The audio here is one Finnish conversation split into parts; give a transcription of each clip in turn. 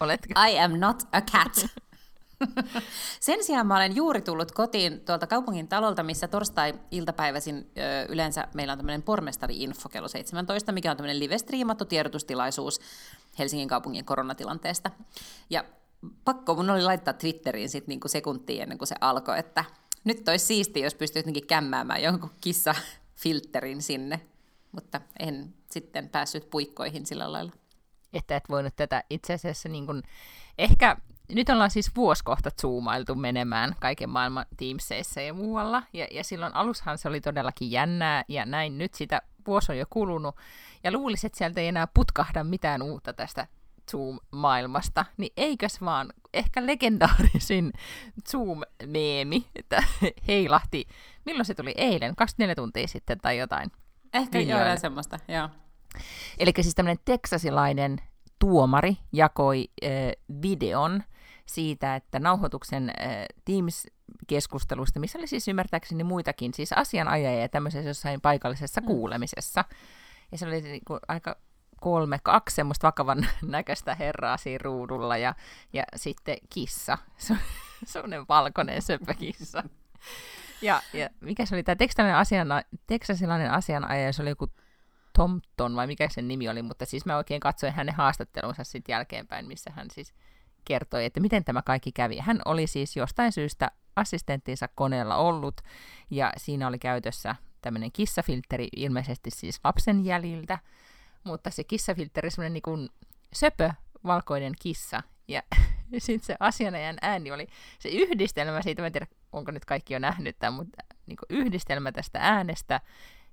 Oletko? I am not a cat. Sen sijaan mä olen juuri tullut kotiin tuolta kaupungin talolta, missä torstai-iltapäiväisin ö, yleensä meillä on tämmöinen pormestari-info kello 17, mikä on tämmöinen live-striimattu tiedotustilaisuus Helsingin kaupungin koronatilanteesta. Ja pakko mun oli laittaa Twitteriin sit niinku sekuntiin ennen kuin se alkoi, että nyt olisi siistiä, jos pystyisi jotenkin kämmäämään jonkun kissafilterin sinne, mutta en sitten päässyt puikkoihin sillä lailla. Että et voinut tätä itse asiassa niin kuin, ehkä nyt ollaan siis vuosi kohta zoomailtu menemään kaiken maailman Teamseissa ja muualla, ja, ja silloin alushan se oli todellakin jännää, ja näin nyt sitä vuosi on jo kulunut, ja luulisin, että sieltä ei enää putkahda mitään uutta tästä Zoom-maailmasta, niin eikös vaan ehkä legendaarisin Zoom-meemi, että heilahti, milloin se tuli eilen, 24 tuntia sitten tai jotain. Ehkä jotain semmoista, joo. Eli siis tämmöinen teksasilainen tuomari jakoi äh, videon siitä, että nauhoituksen äh, Teams-keskustelusta, missä oli siis ymmärtääkseni muitakin, siis asianajajia tämmöisessä jossain paikallisessa mm. kuulemisessa. Ja se oli niin kuin aika kolme, kaksi semmoista vakavan näköistä herraa siinä ruudulla ja, ja sitten kissa, semmoinen valkoinen söpökissa. Ja, ja mikä se oli tämä tekstasilainen, asiana, teksasilainen asianajaja, se oli joku Tompton, vai mikä sen nimi oli, mutta siis mä oikein katsoin hänen haastattelunsa sitten jälkeenpäin, missä hän siis kertoi, että miten tämä kaikki kävi. Hän oli siis jostain syystä assistenttinsa koneella ollut, ja siinä oli käytössä tämmöinen kissafilteri, ilmeisesti siis lapsen jäljiltä, mutta se kissafilteri, semmoinen niin kuin söpö, valkoinen kissa, ja sitten se asianajan ääni oli se yhdistelmä siitä, mä en tiedä, onko nyt kaikki jo nähnyt tämän, mutta niin yhdistelmä tästä äänestä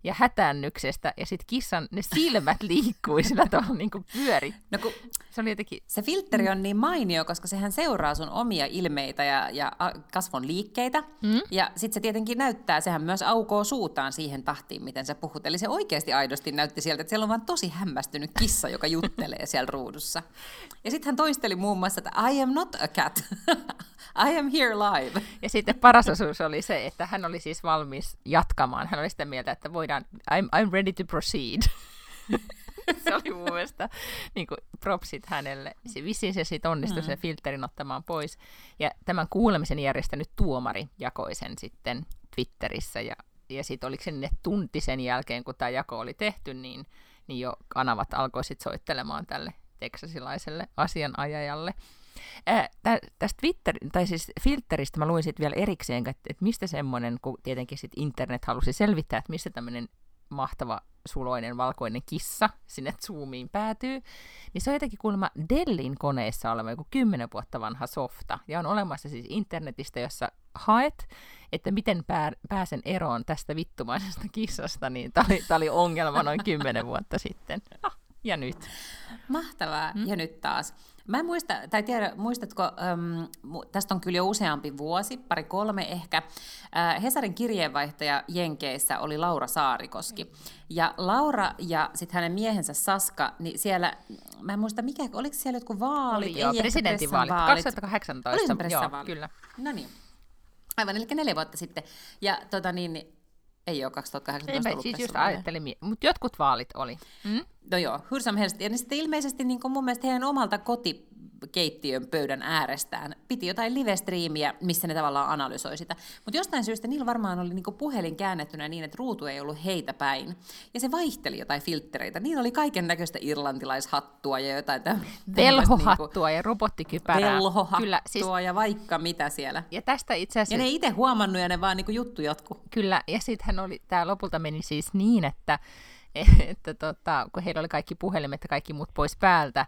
ja hätäännyksestä, ja sitten kissan ne silmät liikkui sillä tavalla niin kuin pyöri. No kun se, oli jotenkin... se filtteri on niin mainio, koska sehän seuraa sun omia ilmeitä ja, ja kasvon liikkeitä, mm? ja sitten se tietenkin näyttää, sehän myös aukoo suutaan siihen tahtiin, miten sä puhut. Eli se oikeasti aidosti näytti sieltä, että siellä on vaan tosi hämmästynyt kissa, joka juttelee siellä ruudussa. Ja sitten hän toisteli muun muassa, että I am not a cat, I am here live. Ja sitten paras osuus oli se, että hän oli siis valmis jatkamaan. Hän oli sitä mieltä, että voidaan, I'm, I'm ready to proceed. se oli mun mielestä niin kuin, propsit hänelle. Se, vissiin se sitten onnistui mm. sen filterin ottamaan pois. Ja tämän kuulemisen järjestänyt tuomari jakoi sen sitten Twitterissä. Ja, ja sitten oliko se että tunti sen jälkeen, kun tämä jako oli tehty, niin, niin jo kanavat alkoi sitten soittelemaan tälle teksasilaiselle asianajajalle. Ää, tästä Twitter, tai siis filteristä mä luin sitten vielä erikseen, että, että mistä semmoinen, kun tietenkin sit internet halusi selvittää, että mistä tämmöinen mahtava suloinen valkoinen kissa sinne Zoomiin päätyy, niin se on jotenkin kuulemma Dellin koneessa oleva joku kymmenen vuotta vanha softa, ja on olemassa siis internetistä, jossa haet, että miten pää, pääsen eroon tästä vittumaisesta kissasta, niin tämä oli, oli ongelma noin kymmenen vuotta sitten. Ah, ja nyt. Mahtavaa, mm. ja nyt taas. Mä en muista, tai tiedä, muistatko, äm, tästä on kyllä jo useampi vuosi, pari kolme ehkä, äh, Hesarin kirjeenvaihtaja Jenkeissä oli Laura Saarikoski. Ja Laura ja sitten hänen miehensä Saska, niin siellä, mä en muista mikä, oliko siellä jotkut vaalit? Oli joo, presidentinvaalit, 2018. Oli joo, kyllä. No niin, aivan, eli neljä vuotta sitten. Ja tota niin, ei ole 2018 Eipä, siis just ajattelin, mutta jotkut vaalit oli. Mm? No joo, hur som helst. Ja sitten ilmeisesti niin mun mielestä heidän omalta koti, keittiön pöydän äärestään. Piti jotain live-striimiä, missä ne tavallaan analysoi sitä. Mutta jostain syystä niillä varmaan oli niinku puhelin käännettynä niin, että ruutu ei ollut heitä päin. Ja se vaihteli jotain filtreitä. Niillä oli kaiken näköistä irlantilaishattua ja jotain tämmöistä. Velhohattua niinku, ja robottikypärää. Velhohattua Kyllä, siis... ja vaikka mitä siellä. Ja tästä itse asiassa... Ja ne itse huomannut ja ne vaan niinku juttu jatku. Kyllä, ja sittenhän oli, tämä lopulta meni siis niin, että että tota, kun heillä oli kaikki puhelimet ja kaikki muut pois päältä,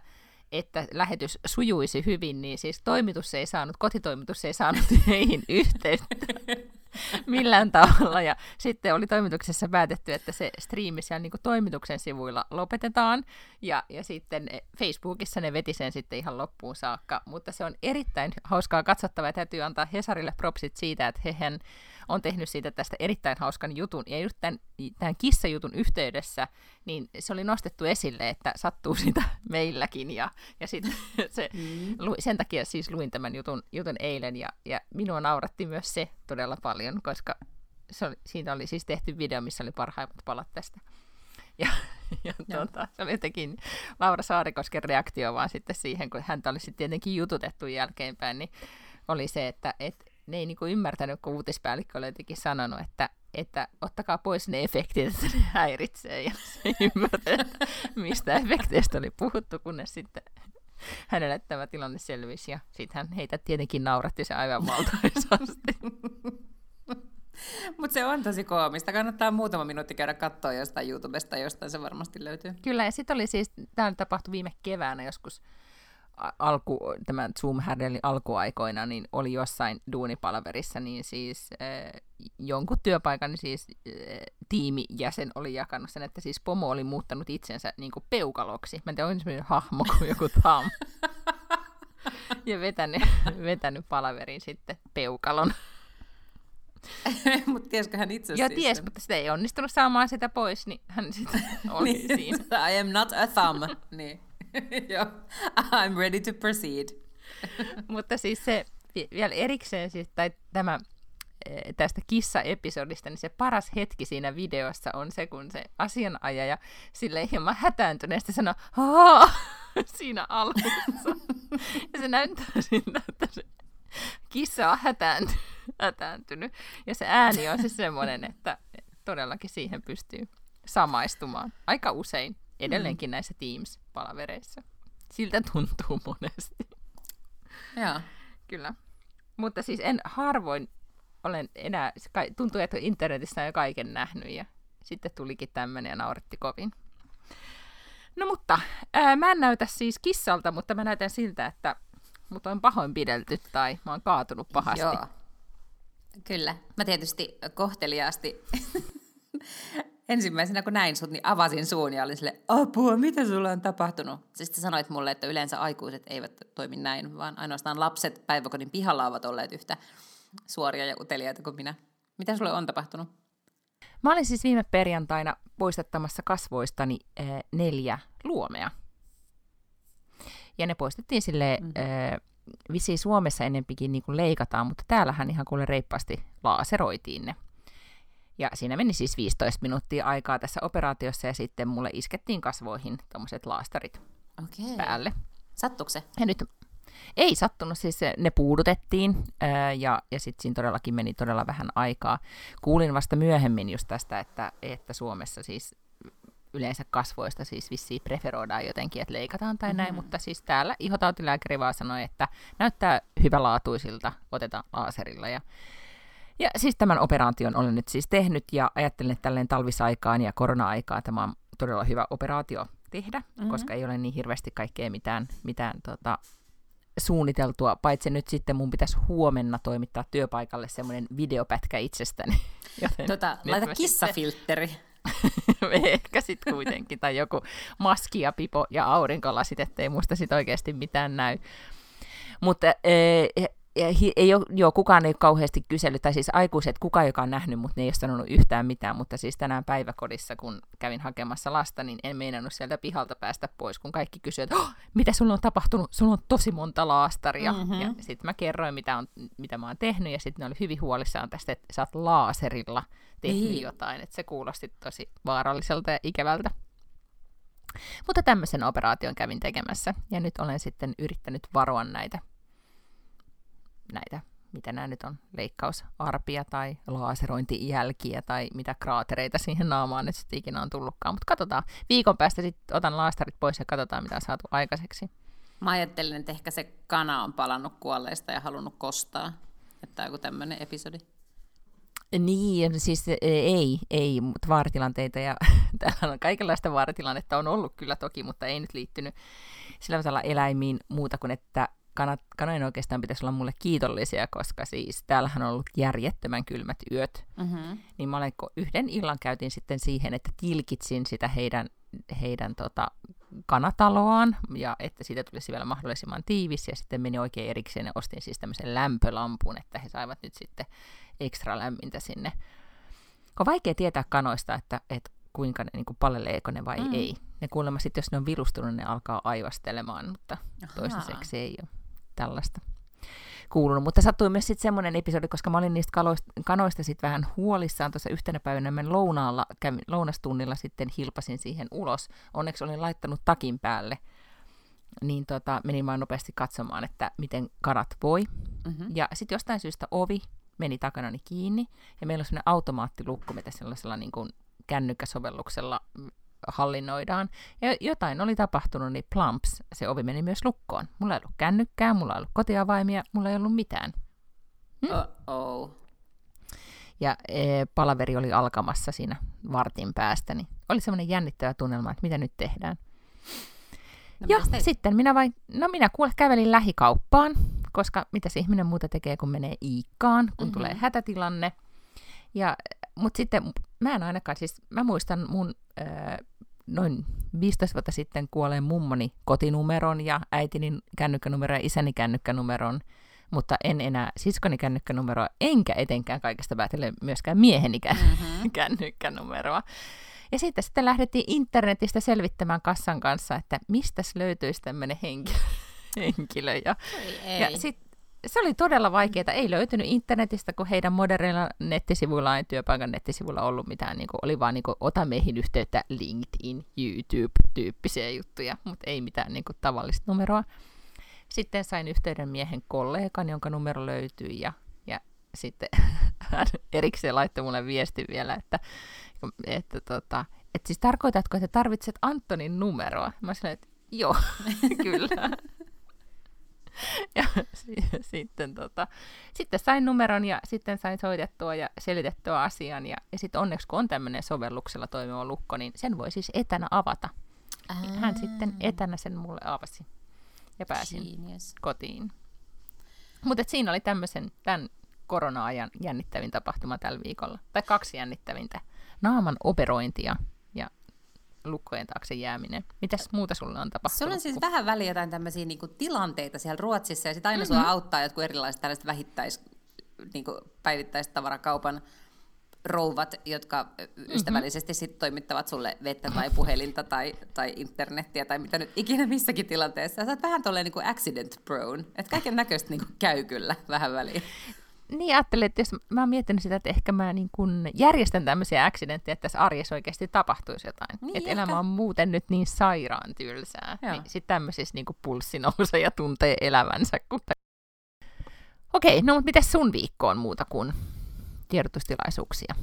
että lähetys sujuisi hyvin, niin siis toimitus ei saanut, kotitoimitus ei saanut heihin yhteyttä. millään tavalla. Ja sitten oli toimituksessa päätetty, että se striimi siellä niin toimituksen sivuilla lopetetaan. Ja, ja sitten Facebookissa ne veti sen sitten ihan loppuun saakka. Mutta se on erittäin hauskaa katsottavaa ja täytyy antaa Hesarille propsit siitä, että hehän on tehnyt siitä tästä erittäin hauskan jutun. Ja just tämän, tämän kissajutun yhteydessä, niin se oli nostettu esille, että sattuu sitä meilläkin. Ja, ja sit, se, mm. sen takia siis luin tämän jutun, jutun eilen. Ja, ja minua nauratti myös se todella paljon, koska se oli, siitä oli siis tehty video, missä oli parhaimmat palat tästä. Ja, ja tuota, se oli jotenkin Laura Saarikosken reaktio vaan sitten siihen, kun häntä olisi tietenkin jututettu jälkeenpäin, niin oli se, että et, ne ei niinku ymmärtänyt, kun uutispäällikkö oli jotenkin sanonut, että, että ottakaa pois ne efektit, että ne häiritsee. Ja se ei ymmärtänyt, mistä efekteistä oli puhuttu, kunnes sitten hänelle tämä tilanne selvisi. Ja sitten hän heitä tietenkin nauratti se aivan valtaisesti. Mutta se on tosi koomista. Kannattaa muutama minuutti käydä katsoa jostain YouTubesta, jostain se varmasti löytyy. Kyllä, ja sitten oli siis, tämä tapahtui viime keväänä joskus alku, tämän zoom alkuaikoina, niin oli jossain duunipalverissa, niin siis äh, jonkun työpaikan siis äh, tiimijäsen oli jakanut sen, että siis pomo oli muuttanut itsensä niin kuin peukaloksi. Mä en tiedä, on semmoinen hahmo kuin joku tam. ja vetänyt, vetänyt palaverin sitten peukalon. mutta tiesikö hän itse Joo, siis ties, sen? mutta sitä ei onnistunut saamaan sitä pois, niin hän sitten oli niin, siinä. I am not a thumb. niin. Joo, I'm ready to proceed. mutta siis se vielä erikseen, siis, tai tämä e, tästä kissa-episodista, niin se paras hetki siinä videossa on se, kun se asianajaja sille hieman hätääntyneesti sanoo, siinä alussa. ja se näyttää siltä, että se kissa on hätäänty, hätääntynyt. Ja se ääni on siis semmoinen, että todellakin siihen pystyy samaistumaan aika usein edelleenkin mm. näissä Teams-palavereissa. Siltä tuntuu monesti. Joo. Kyllä. Mutta siis en harvoin olen enää, tuntuu, että internetissä on jo kaiken nähnyt ja sitten tulikin tämmöinen ja nauretti kovin. No mutta, ää, mä en näytä siis kissalta, mutta mä näytän siltä, että mut on pahoinpidelty tai mä oon kaatunut pahasti. Joo. Kyllä. Mä tietysti kohteliaasti ensimmäisenä kun näin sut, niin avasin suun ja olin sille, apua, mitä sulla on tapahtunut? Sitten sanoit mulle, että yleensä aikuiset eivät toimi näin, vaan ainoastaan lapset päiväkodin pihalla ovat olleet yhtä suoria ja uteliaita kuin minä. Mitä sulle on tapahtunut? Mä olin siis viime perjantaina poistettamassa kasvoistani äh, neljä luomea. Ja ne poistettiin sille mm-hmm. äh, Suomessa enempikin niin kuin leikataan, mutta täällähän ihan kuule reippaasti laaseroitiin ne. Ja siinä meni siis 15 minuuttia aikaa tässä operaatiossa ja sitten mulle iskettiin kasvoihin tuommoiset laastarit okay. päälle. Sattuiko se? Ja nyt ei sattunut, siis ne puudutettiin ja, ja sitten siinä todellakin meni todella vähän aikaa. Kuulin vasta myöhemmin just tästä, että, että Suomessa siis yleensä kasvoista siis vissiin preferoidaan jotenkin, että leikataan tai näin, mm-hmm. mutta siis täällä ihotautilääkäri vaan sanoi, että näyttää hyvälaatuisilta, otetaan laaserilla ja ja siis tämän operaation olen nyt siis tehnyt ja ajattelen, että tälleen talvisaikaan ja korona-aikaan tämä on todella hyvä operaatio tehdä, mm-hmm. koska ei ole niin hirveästi kaikkea mitään, mitään tota, suunniteltua, paitsi nyt sitten mun pitäisi huomenna toimittaa työpaikalle semmoinen videopätkä itsestäni. Joten tota, laita kissafiltteri. Ehkä sitten kuitenkin, tai joku maski ja pipo ja aurinkolasit, ettei musta sitten oikeasti mitään näy. Mutta e, ei ole, joo, kukaan ei ole kauheasti kysellyt, tai siis aikuiset, kukaan joka on nähnyt, mutta ne ei ole sanonut yhtään mitään, mutta siis tänään päiväkodissa, kun kävin hakemassa lasta, niin en meinannut sieltä pihalta päästä pois, kun kaikki kysyivät, että oh, mitä sulla on tapahtunut, sulla on tosi monta laastaria, mm-hmm. ja sitten mä kerroin, mitä, on, mitä mä oon tehnyt, ja sitten ne oli hyvin huolissaan tästä, että sä oot laaserilla tehnyt niin. jotain, että se kuulosti tosi vaaralliselta ja ikävältä. Mutta tämmöisen operaation kävin tekemässä, ja nyt olen sitten yrittänyt varoa näitä näitä, mitä nämä nyt on, leikkausarpia tai laaserointijälkiä tai mitä kraatereita siihen naamaan nyt sitten ikinä on tullutkaan. Mutta katsotaan. Viikon päästä sitten otan laastarit pois ja katsotaan, mitä on saatu aikaiseksi. Mä ajattelin, että ehkä se kana on palannut kuolleista ja halunnut kostaa. Että joku tämmöinen episodi. Niin, siis e, ei, ei, mutta vaaratilanteita ja täällä on kaikenlaista vaaratilannetta on ollut kyllä toki, mutta ei nyt liittynyt sillä tavalla eläimiin muuta kuin, että kanat, kanojen oikeastaan pitäisi olla mulle kiitollisia, koska siis täällähän on ollut järjettömän kylmät yöt. Mm-hmm. Niin mä olen yhden illan käytin sitten siihen, että tilkitsin sitä heidän, heidän tota, kanataloaan, ja että siitä tulisi vielä mahdollisimman tiivis, ja sitten meni oikein erikseen ja ostin siis tämmöisen lämpölampun, että he saivat nyt sitten ekstra lämmintä sinne. On vaikea tietää kanoista, että, että kuinka ne, niin kuin paleleeko ne vai mm. ei. Ne kuulemma sitten, jos ne on virustunut, ne alkaa aivastelemaan, mutta Ahaa. toistaiseksi ei ole tällaista kuulunut. Mutta sattui myös sitten semmoinen episodi, koska mä olin niistä kaloista, kanoista sitten vähän huolissaan tuossa yhtenä päivänä. Mä lounaalla, kävin, lounastunnilla sitten hilpasin siihen ulos. Onneksi olin laittanut takin päälle. Niin tota, menin vaan nopeasti katsomaan, että miten kanat voi. Mm-hmm. Ja sitten jostain syystä ovi meni takanani kiinni. Ja meillä on sellainen automaattilukko, mitä sellaisella niin kuin kännykkäsovelluksella hallinnoidaan. Ja jotain oli tapahtunut, niin plumps, se ovi meni myös lukkoon. Mulla ei ollut kännykkää, mulla ei ollut kotiavaimia, mulla ei ollut mitään. Hmm? Uh-oh. Ja e, palaveri oli alkamassa siinä vartin päästä, niin oli semmoinen jännittävä tunnelma, että mitä nyt tehdään. No, ja sitten minä vain, no minä kuule kävelin lähikauppaan, koska mitä se ihminen muuta tekee, kun menee iikkaan, kun mm-hmm. tulee hätätilanne. Ja, mutta sitten mä en ainakaan, siis mä muistan mun äh, noin 15 vuotta sitten kuolleen mummoni kotinumeron ja äitini kännykkänumeron ja isäni kännykkänumeron, mutta en enää siskoni kännykkänumeroa, enkä etenkään kaikesta päätellen myöskään mieheni mm-hmm. kännykkänumeroa. Ja sitten sitten lähdettiin internetistä selvittämään kassan kanssa, että mistä löytyisi tämmöinen henkilö. henkilö. Ja, ja sitten se oli todella vaikeaa. Ei löytynyt internetistä, kun heidän moderneilla nettisivuilla ei työpaikan nettisivuilla ollut mitään. Niin kuin, oli vaan niin kuin, ota meihin yhteyttä LinkedIn, YouTube-tyyppisiä juttuja, mutta ei mitään niin kuin, tavallista numeroa. Sitten sain yhteyden miehen kollegan, jonka numero löytyi ja, ja sitten hän erikseen laittoi mulle viesti vielä, että, että, tota, että siis tarkoitatko, että tarvitset Antonin numeroa? Mä sanoin, että joo, kyllä. ja sitten, tota, sitten sain numeron ja sitten sain soitettua ja selitettyä asian. Ja, ja sitten onneksi, kun on tämmöinen sovelluksella toimiva lukko, niin sen voi siis etänä avata. Ää. Hän sitten etänä sen mulle avasi ja pääsin Genius. kotiin. Mutta siinä oli tämmöisen, tämän korona-ajan jännittävin tapahtuma tällä viikolla. Tai kaksi jännittävintä. Naaman operointia lukkojen taakse jääminen. Mitäs muuta sulle on tapahtunut? Sulla on siis vähän väliä jotain tämmöisiä niinku tilanteita siellä Ruotsissa, ja sitten aina mm-hmm. sua auttaa jotkut erilaiset tällaiset vähittäis, niinku päivittäistavarakaupan rouvat, jotka mm-hmm. ystävällisesti sit toimittavat sulle vettä tai puhelinta tai, tai internettiä tai mitä nyt ikinä missäkin tilanteessa. Sä oot vähän tolleen niin accident prone, että kaiken näköistä niin käy kyllä vähän väliin niin ajattelin, että jos mä oon miettinyt sitä, että ehkä mä niin kun järjestän tämmöisiä accidentteja, että tässä arjessa oikeasti tapahtuisi jotain. Niin, että elämä on muuten nyt niin sairaan tylsää. Joo. Niin sitten tämmöisissä niin pulssi nousee ja tuntee elävänsä. Kun... Okei, no mutta miten sun viikko on muuta kuin tiedotustilaisuuksia?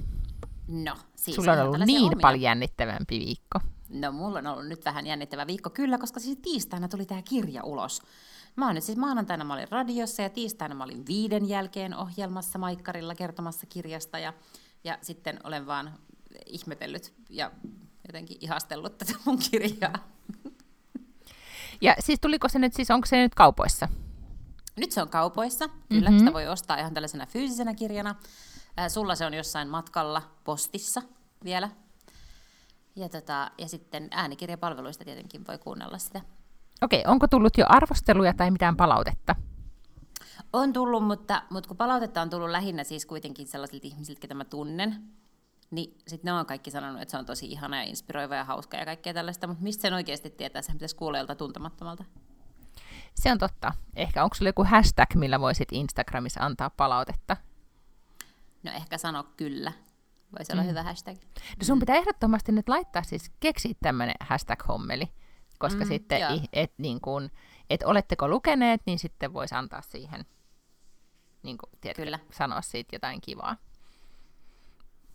No, siis Sulla on ollut niin omia. paljon jännittävämpi viikko. No, mulla on ollut nyt vähän jännittävä viikko, kyllä, koska siis tiistaina tuli tämä kirja ulos. Mä oon nyt siis maanantaina mä olin radiossa ja tiistaina mä olin viiden jälkeen ohjelmassa Maikkarilla kertomassa kirjasta ja, ja sitten olen vaan ihmetellyt ja jotenkin ihastellut tätä mun kirjaa. Ja siis tuliko se nyt, siis onko se nyt kaupoissa? Nyt se on kaupoissa, kyllä. Mm-hmm. Sitä voi ostaa ihan tällaisena fyysisenä kirjana. Äh, sulla se on jossain matkalla postissa vielä. Ja, tota, ja sitten äänikirjapalveluista tietenkin voi kuunnella sitä. Okei, onko tullut jo arvosteluja tai mitään palautetta? On tullut, mutta, mutta kun palautetta on tullut lähinnä siis kuitenkin sellaisilta ihmisiltä, ketä mä tunnen, niin sitten ne on kaikki sanonut, että se on tosi ihana ja inspiroiva ja hauska ja kaikkea tällaista, mutta mistä sen oikeasti tietää, sen pitäisi kuulla jolta tuntemattomalta? Se on totta. Ehkä onko sulla joku hashtag, millä voisit Instagramissa antaa palautetta? No ehkä sano kyllä. Voisi olla mm. hyvä hashtag. No sun pitää ehdottomasti nyt laittaa siis, keksiä tämmöinen hashtag-hommeli koska mm, sitten, et, niin kun, et oletteko lukeneet, niin sitten voisi antaa siihen, niin kun, tiedätkö, Kyllä. sanoa siitä jotain kivaa.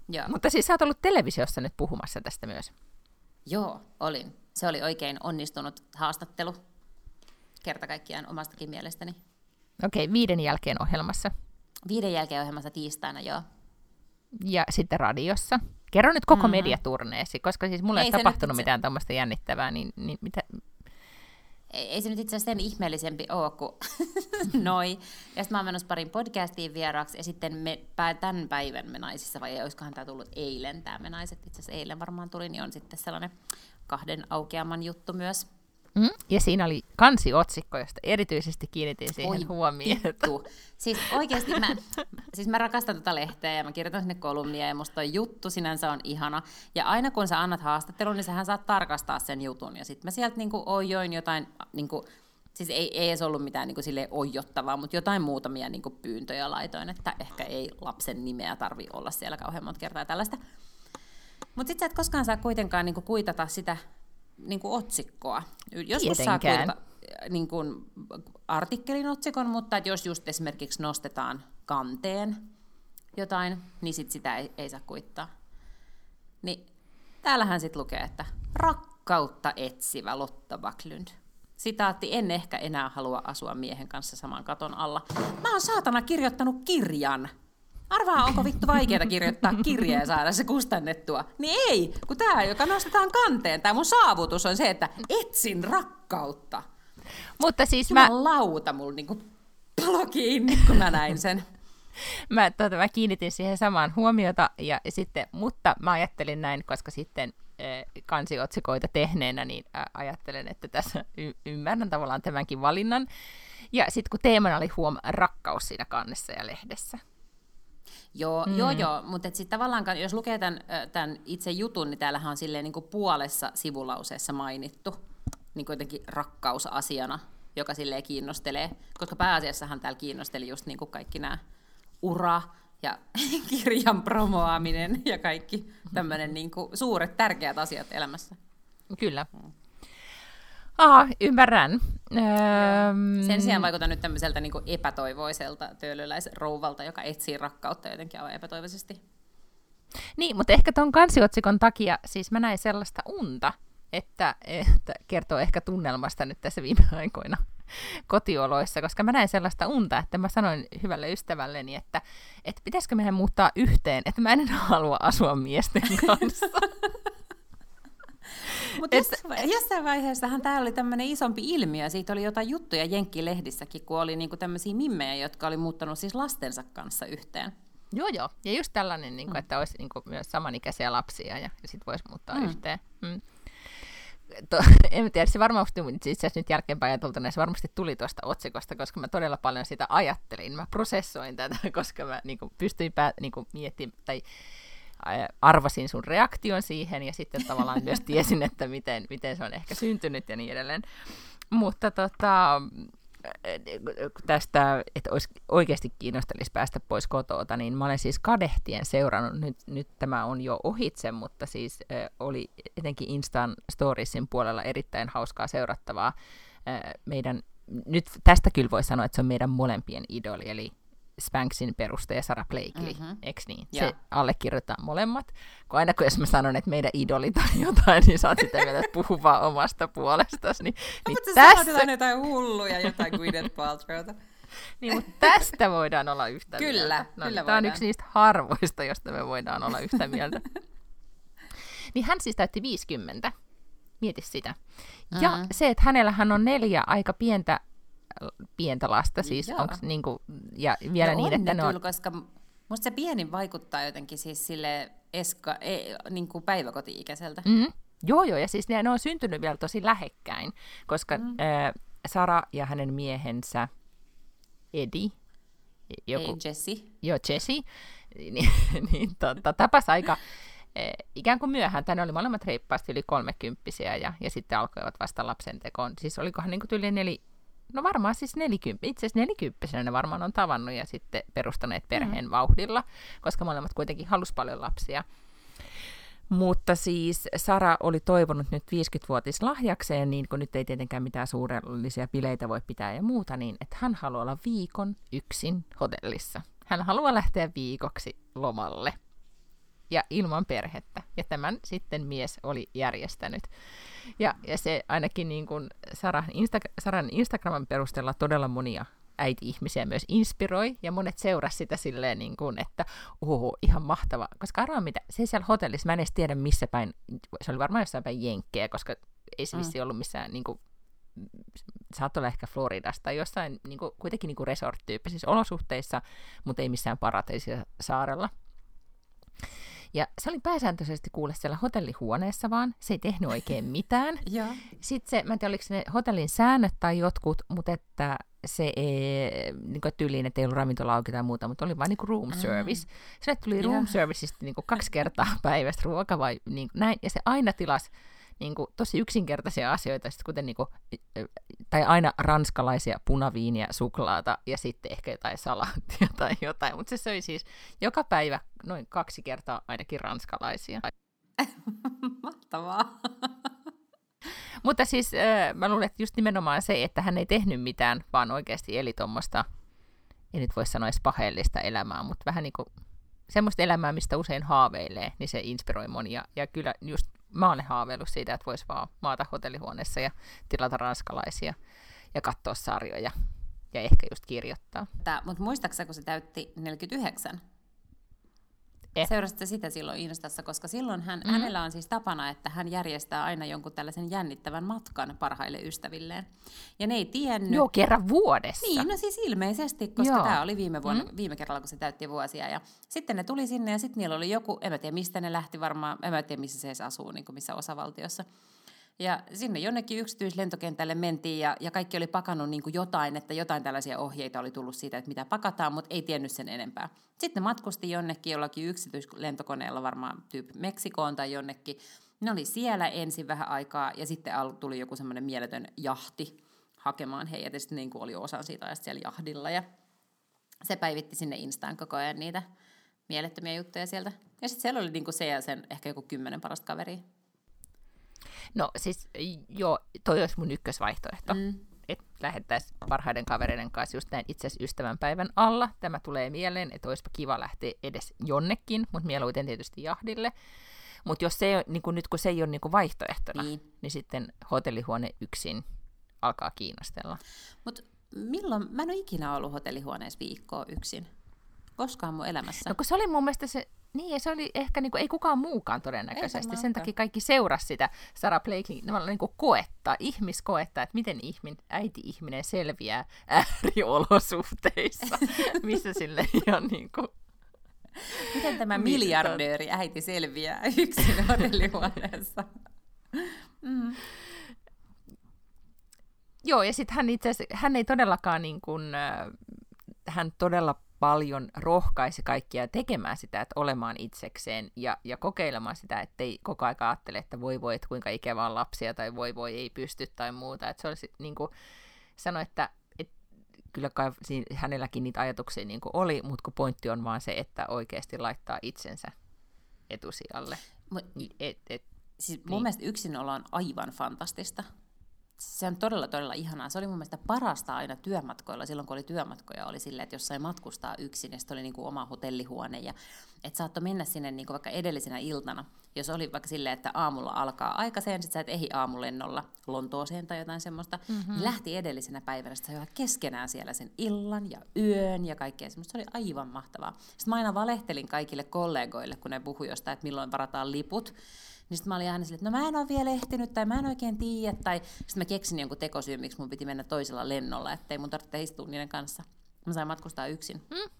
Joo. Mutta siis sä oot ollut televisiossa nyt puhumassa tästä myös. Joo, olin. Se oli oikein onnistunut haastattelu, kerta kaikkiaan omastakin mielestäni. Okei, okay, viiden jälkeen ohjelmassa. Viiden jälkeen ohjelmassa tiistaina, joo. Ja sitten radiossa. Kerro nyt koko mm-hmm. mediaturneesi, koska siis mulla ei, ei tapahtunut mitään tuommoista jännittävää, niin, niin mitä... ei, ei se nyt itse asiassa sen ihmeellisempi ole kuin noi. Ja sitten mä oon menossa parin podcastiin vieraaksi, ja sitten me, tämän päivän me naisissa, vai olisikohan tämä tullut eilen, tämä me naiset, itse asiassa eilen varmaan tuli, niin on sitten sellainen kahden aukeaman juttu myös. Mm, ja siinä oli kansiotsikko, josta erityisesti kiinnitin siihen huomiota. Siis oikeasti mä, siis mä rakastan tätä lehteä ja mä kirjoitan sinne kolumnia ja musta juttu sinänsä on ihana. Ja aina kun sä annat haastattelun, niin sähän saat tarkastaa sen jutun. Ja sitten mä sieltä niinku ojoin jotain, niinku, siis ei, ei edes ollut mitään niinku sille ojottavaa, mutta jotain muutamia niinku pyyntöjä laitoin, että ehkä ei lapsen nimeä tarvi olla siellä kauhean monta kertaa tällaista. Mutta sitten sä et koskaan saa kuitenkaan niinku kuitata sitä niin kuin otsikkoa. Joskus saa kuitata niin kuin artikkelin otsikon, mutta että jos just esimerkiksi nostetaan kanteen jotain, niin sit sitä ei, ei saa kuittaa. Niin täällähän sitten lukee, että rakkautta etsivä Lotta Backlund. Sitaatti, en ehkä enää halua asua miehen kanssa saman katon alla. Mä oon saatana kirjoittanut kirjan. Arvaa, onko vittu vaikeaa kirjoittaa kirja ja saada se kustannettua. Niin ei, kun tämä, joka nostetaan kanteen, tämä mun saavutus on se, että etsin rakkautta. Mutta siis Juman mä... lauta, mulla niinku palo kiinni, kun mä näin sen. mä, tota, mä kiinnitin siihen samaan huomiota, ja, sitten, mutta mä ajattelin näin, koska sitten kansiotsikoita tehneenä, niin ajattelen, että tässä y- ymmärrän tavallaan tämänkin valinnan. Ja sitten kun teemana oli huom rakkaus siinä kannessa ja lehdessä, Joo, mm. joo, joo, mutta sitten tavallaan, jos lukee tämän, tämän itse jutun, niin täällähän on silleen niin kuin puolessa sivulauseessa mainittu niin kuin jotenkin rakkausasiana, joka silleen kiinnostelee, koska pääasiassahan täällä kiinnosteli just niin kuin kaikki nämä ura ja kirjan promoaminen ja kaikki tämmöinen niin kuin suuret tärkeät asiat elämässä. Kyllä. Mm. Aha, ymmärrän. Öm... Sen sijaan vaikutan nyt tämmöiseltä niin epätoivoiselta töölöläisrouvalta, joka etsii rakkautta jotenkin aivan epätoivoisesti. Niin, mutta ehkä tuon kansiotsikon takia siis mä näin sellaista unta, että, että kertoo ehkä tunnelmasta nyt tässä viime aikoina kotioloissa, koska mä näin sellaista unta, että mä sanoin hyvälle ystävälleni, että, että pitäisikö meidän muuttaa yhteen, että mä en halua asua miesten kanssa. Mutta jossain, jossain vaiheessahan tämä oli tämmöinen isompi ilmiö. Siitä oli jotain juttuja Jenkkilehdissäkin, kun oli niinku tämmöisiä mimmejä, jotka oli muuttanut siis lastensa kanssa yhteen. Joo, joo. Ja just tällainen, niin kuin, mm. että olisi niin kuin, myös samanikäisiä lapsia ja, ja sitten voisi muuttaa mm. yhteen. Mm. To, en tiedä, se varmasti itse asiassa nyt jälkeenpäin ajatultuna, se varmasti tuli tuosta otsikosta, koska mä todella paljon sitä ajattelin. Mä prosessoin tätä, koska mä niin kuin, pystyin pää, niin kuin, miettimään, tai arvasin sun reaktion siihen ja sitten tavallaan myös tiesin, että miten, miten se on ehkä syntynyt ja niin edelleen. Mutta tota, tästä, että olisi oikeasti kiinnostelisi päästä pois kotoa, niin mä olen siis kadehtien seurannut, nyt, nyt tämä on jo ohitse, mutta siis äh, oli etenkin Instan Storiesin puolella erittäin hauskaa seurattavaa. Äh, meidän, nyt tästä kyllä voi sanoa, että se on meidän molempien idoli, eli Spanksin perustaja Sarah Blakely, mm-hmm. eikö niin? Ja. Se allekirjoittaa molemmat. Kun aina kun jos mä sanon, että meidän idoli tai jotain, niin sä oot sitä mieltä, että puhu vaan omasta puolestasi. Niin, no, niin mutta tässä... jotain, jotain hulluja, jotain Gwyneth Paltrowta. niin, mutta tästä voidaan olla yhtä kyllä, mieltä. No, kyllä niin, Tämä on yksi niistä harvoista, josta me voidaan olla yhtä mieltä. niin hän siis täytti 50. Mieti sitä. Ja mm-hmm. se, että hänellähän on neljä aika pientä pientä lasta, siis onks, niinku, ja vielä no niin, että ne on... koska musta se pieni vaikuttaa jotenkin siis sille eska, e, niin kuin päiväkoti-ikäiseltä. Mm-hmm. Joo, joo, ja siis ne, ne on syntynyt vielä tosi lähekkäin, koska mm. äh, Sara ja hänen miehensä Edi, joku, Ei, Jesse. Joo, Jesse, niin, niin tota, tapas aika eh, ikään kuin myöhään, tänne oli molemmat reippaasti yli kolmekymppisiä ja, ja sitten alkoivat vasta lapsen tekoon. Siis olikohan niin kuin yli no varmaan siis nelikymppi, itse asiassa nelikymppisenä ne varmaan on tavannut ja sitten perustaneet perheen mm. vauhdilla, koska molemmat kuitenkin halusi paljon lapsia. Mutta siis Sara oli toivonut nyt 50-vuotis lahjakseen, niin kun nyt ei tietenkään mitään suurellisia bileitä voi pitää ja muuta, niin että hän haluaa olla viikon yksin hotellissa. Hän haluaa lähteä viikoksi lomalle ja ilman perhettä. Ja tämän sitten mies oli järjestänyt. Ja, ja se ainakin niin kuin Saran, Insta- Saran Instagramin perusteella todella monia äiti-ihmisiä myös inspiroi, ja monet seurasi sitä silleen, niin kuin, että oho, ihan mahtava. Koska arvaa mitä, se siellä hotellissa, mä en edes tiedä missä päin, se oli varmaan jossain päin jenkkejä, koska ei se mm. vissi ollut missään niin kuin, saattoi olla ehkä Floridasta tai jossain niin kuin, kuitenkin niin kuin resort-tyyppisissä olosuhteissa, mutta ei missään parateisissa saarella. Ja se oli pääsääntöisesti kuule siellä hotellihuoneessa vaan, se ei tehnyt oikein mitään. ja. Sitten se, mä en tiedä oliko se ne hotellin säännöt tai jotkut, mutta että se ei, niin kuin tyyliin, että ei ollut ravintola auki tai muuta, mutta oli vain niin room service. Mm. Sille tuli room serviceista niin kuin kaksi kertaa päivästä ruoka vai niin kuin näin, ja se aina tilasi niin kuin, tosi yksinkertaisia asioita, sit kuten niin kuin, tai aina ranskalaisia punaviiniä, suklaata ja sitten ehkä jotain salaattia tai jotain, mutta se söi siis joka päivä noin kaksi kertaa ainakin ranskalaisia. Mahtavaa. Mutta siis äh, mä luulen, että just nimenomaan se, että hän ei tehnyt mitään, vaan oikeasti eli tuommoista, ei nyt voi sanoa edes paheellista elämää, mutta vähän niin kuin semmoista elämää, mistä usein haaveilee, niin se inspiroi monia. Ja kyllä just mä olen haaveillut siitä, että voisi vaan maata hotellihuoneessa ja tilata ranskalaisia ja katsoa sarjoja ja ehkä just kirjoittaa. Mutta muistaaksä, kun se täytti 49? Eh. Seurasitte sitä silloin Instassa, koska silloin hän, mm-hmm. hänellä on siis tapana, että hän järjestää aina jonkun tällaisen jännittävän matkan parhaille ystävilleen. Ja ne ei tiennyt... Joo, kerran vuodessa. Niin, no siis ilmeisesti, koska Joo. tämä oli viime, vuonna, mm-hmm. viime kerralla, kun se täytti vuosia. Ja sitten ne tuli sinne ja sitten niillä oli joku, en mä tiedä mistä ne lähti varmaan, en mä tiedä missä se edes asuu, niin kuin missä osavaltiossa. Ja sinne jonnekin yksityislentokentälle mentiin ja, ja kaikki oli pakannut niin kuin jotain, että jotain tällaisia ohjeita oli tullut siitä, että mitä pakataan, mutta ei tiennyt sen enempää. Sitten matkusti jonnekin jollakin yksityislentokoneella varmaan tyyppi Meksikoon tai jonnekin. Ne oli siellä ensin vähän aikaa ja sitten tuli joku semmoinen mieletön jahti hakemaan heidät ja sitten niin kuin oli osa siitä ajasta siellä jahdilla ja se päivitti sinne Instaan koko ajan niitä mielettömiä juttuja sieltä. Ja sitten siellä oli niin kuin se ja sen ehkä joku kymmenen parasta kaveria. No siis joo, toi olisi mun ykkösvaihtoehto. Mm. Että lähettäisiin parhaiden kavereiden kanssa just näin itse asiassa ystävänpäivän alla. Tämä tulee mieleen, että olisipa kiva lähteä edes jonnekin, mutta mieluiten tietysti jahdille. Mutta jos se ei, niin kun nyt kun se ei ole niin kun vaihtoehtona, niin. niin sitten hotellihuone yksin alkaa kiinnostella. Mutta milloin, mä en ole ikinä ollut hotellihuoneessa viikkoa yksin. Koskaan mun elämässä. No kun se oli mun mielestä se niin, ja se oli ehkä, niin kuin, ei kukaan muukaan todennäköisesti. Sen takia kaikki seurasi sitä Sarah Blakelin niin kuin koetta, ihmiskoetta, että miten ihmin, äiti-ihminen selviää ääriolosuhteissa, missä sille ihan niin kuin... Miten tämä miljardööri äiti selviää yksin hotellihuoneessa? Mm. Joo, ja sitten hän itse hän ei todellakaan niin kuin, äh, hän todella paljon rohkaisi kaikkia tekemään sitä, että olemaan itsekseen ja, ja kokeilemaan sitä, ettei koko aika ajattele, että voi voi, että kuinka ikävä on lapsia tai voi voi, ei pysty tai muuta. Että se olisi niin kuin, sanoi, että, että kyllä kai siinä, hänelläkin niitä ajatuksia niin kuin oli, mutta kun pointti on vaan se, että oikeasti laittaa itsensä etusijalle. Mut, et, et, siis mun niin. mielestä yksinolo on aivan fantastista se on todella, todella ihanaa. Se oli mun mielestä parasta aina työmatkoilla, silloin kun oli työmatkoja, oli silleen, että jos sai matkustaa yksin, ja sitten oli niin kuin oma hotellihuone, ja että saattoi mennä sinne niin kuin vaikka edellisenä iltana, jos oli vaikka silleen, että aamulla alkaa aikaiseen, sitten sä et ehi aamulennolla Lontooseen tai jotain semmoista, mm-hmm. niin lähti edellisenä päivänä, sitten keskenään siellä sen illan ja yön ja kaikkea semmoista. Se oli aivan mahtavaa. Sitten mä aina valehtelin kaikille kollegoille, kun ne puhui jostain, että milloin varataan liput, niin sitten mä olin aina silleen, että no mä en ole vielä ehtinyt tai mä en oikein tiedä. Tai sitten mä keksin jonkun tekosyyn, miksi mun piti mennä toisella lennolla, ettei mun tarvitse istua niiden kanssa. Mä sain matkustaa yksin. Mm.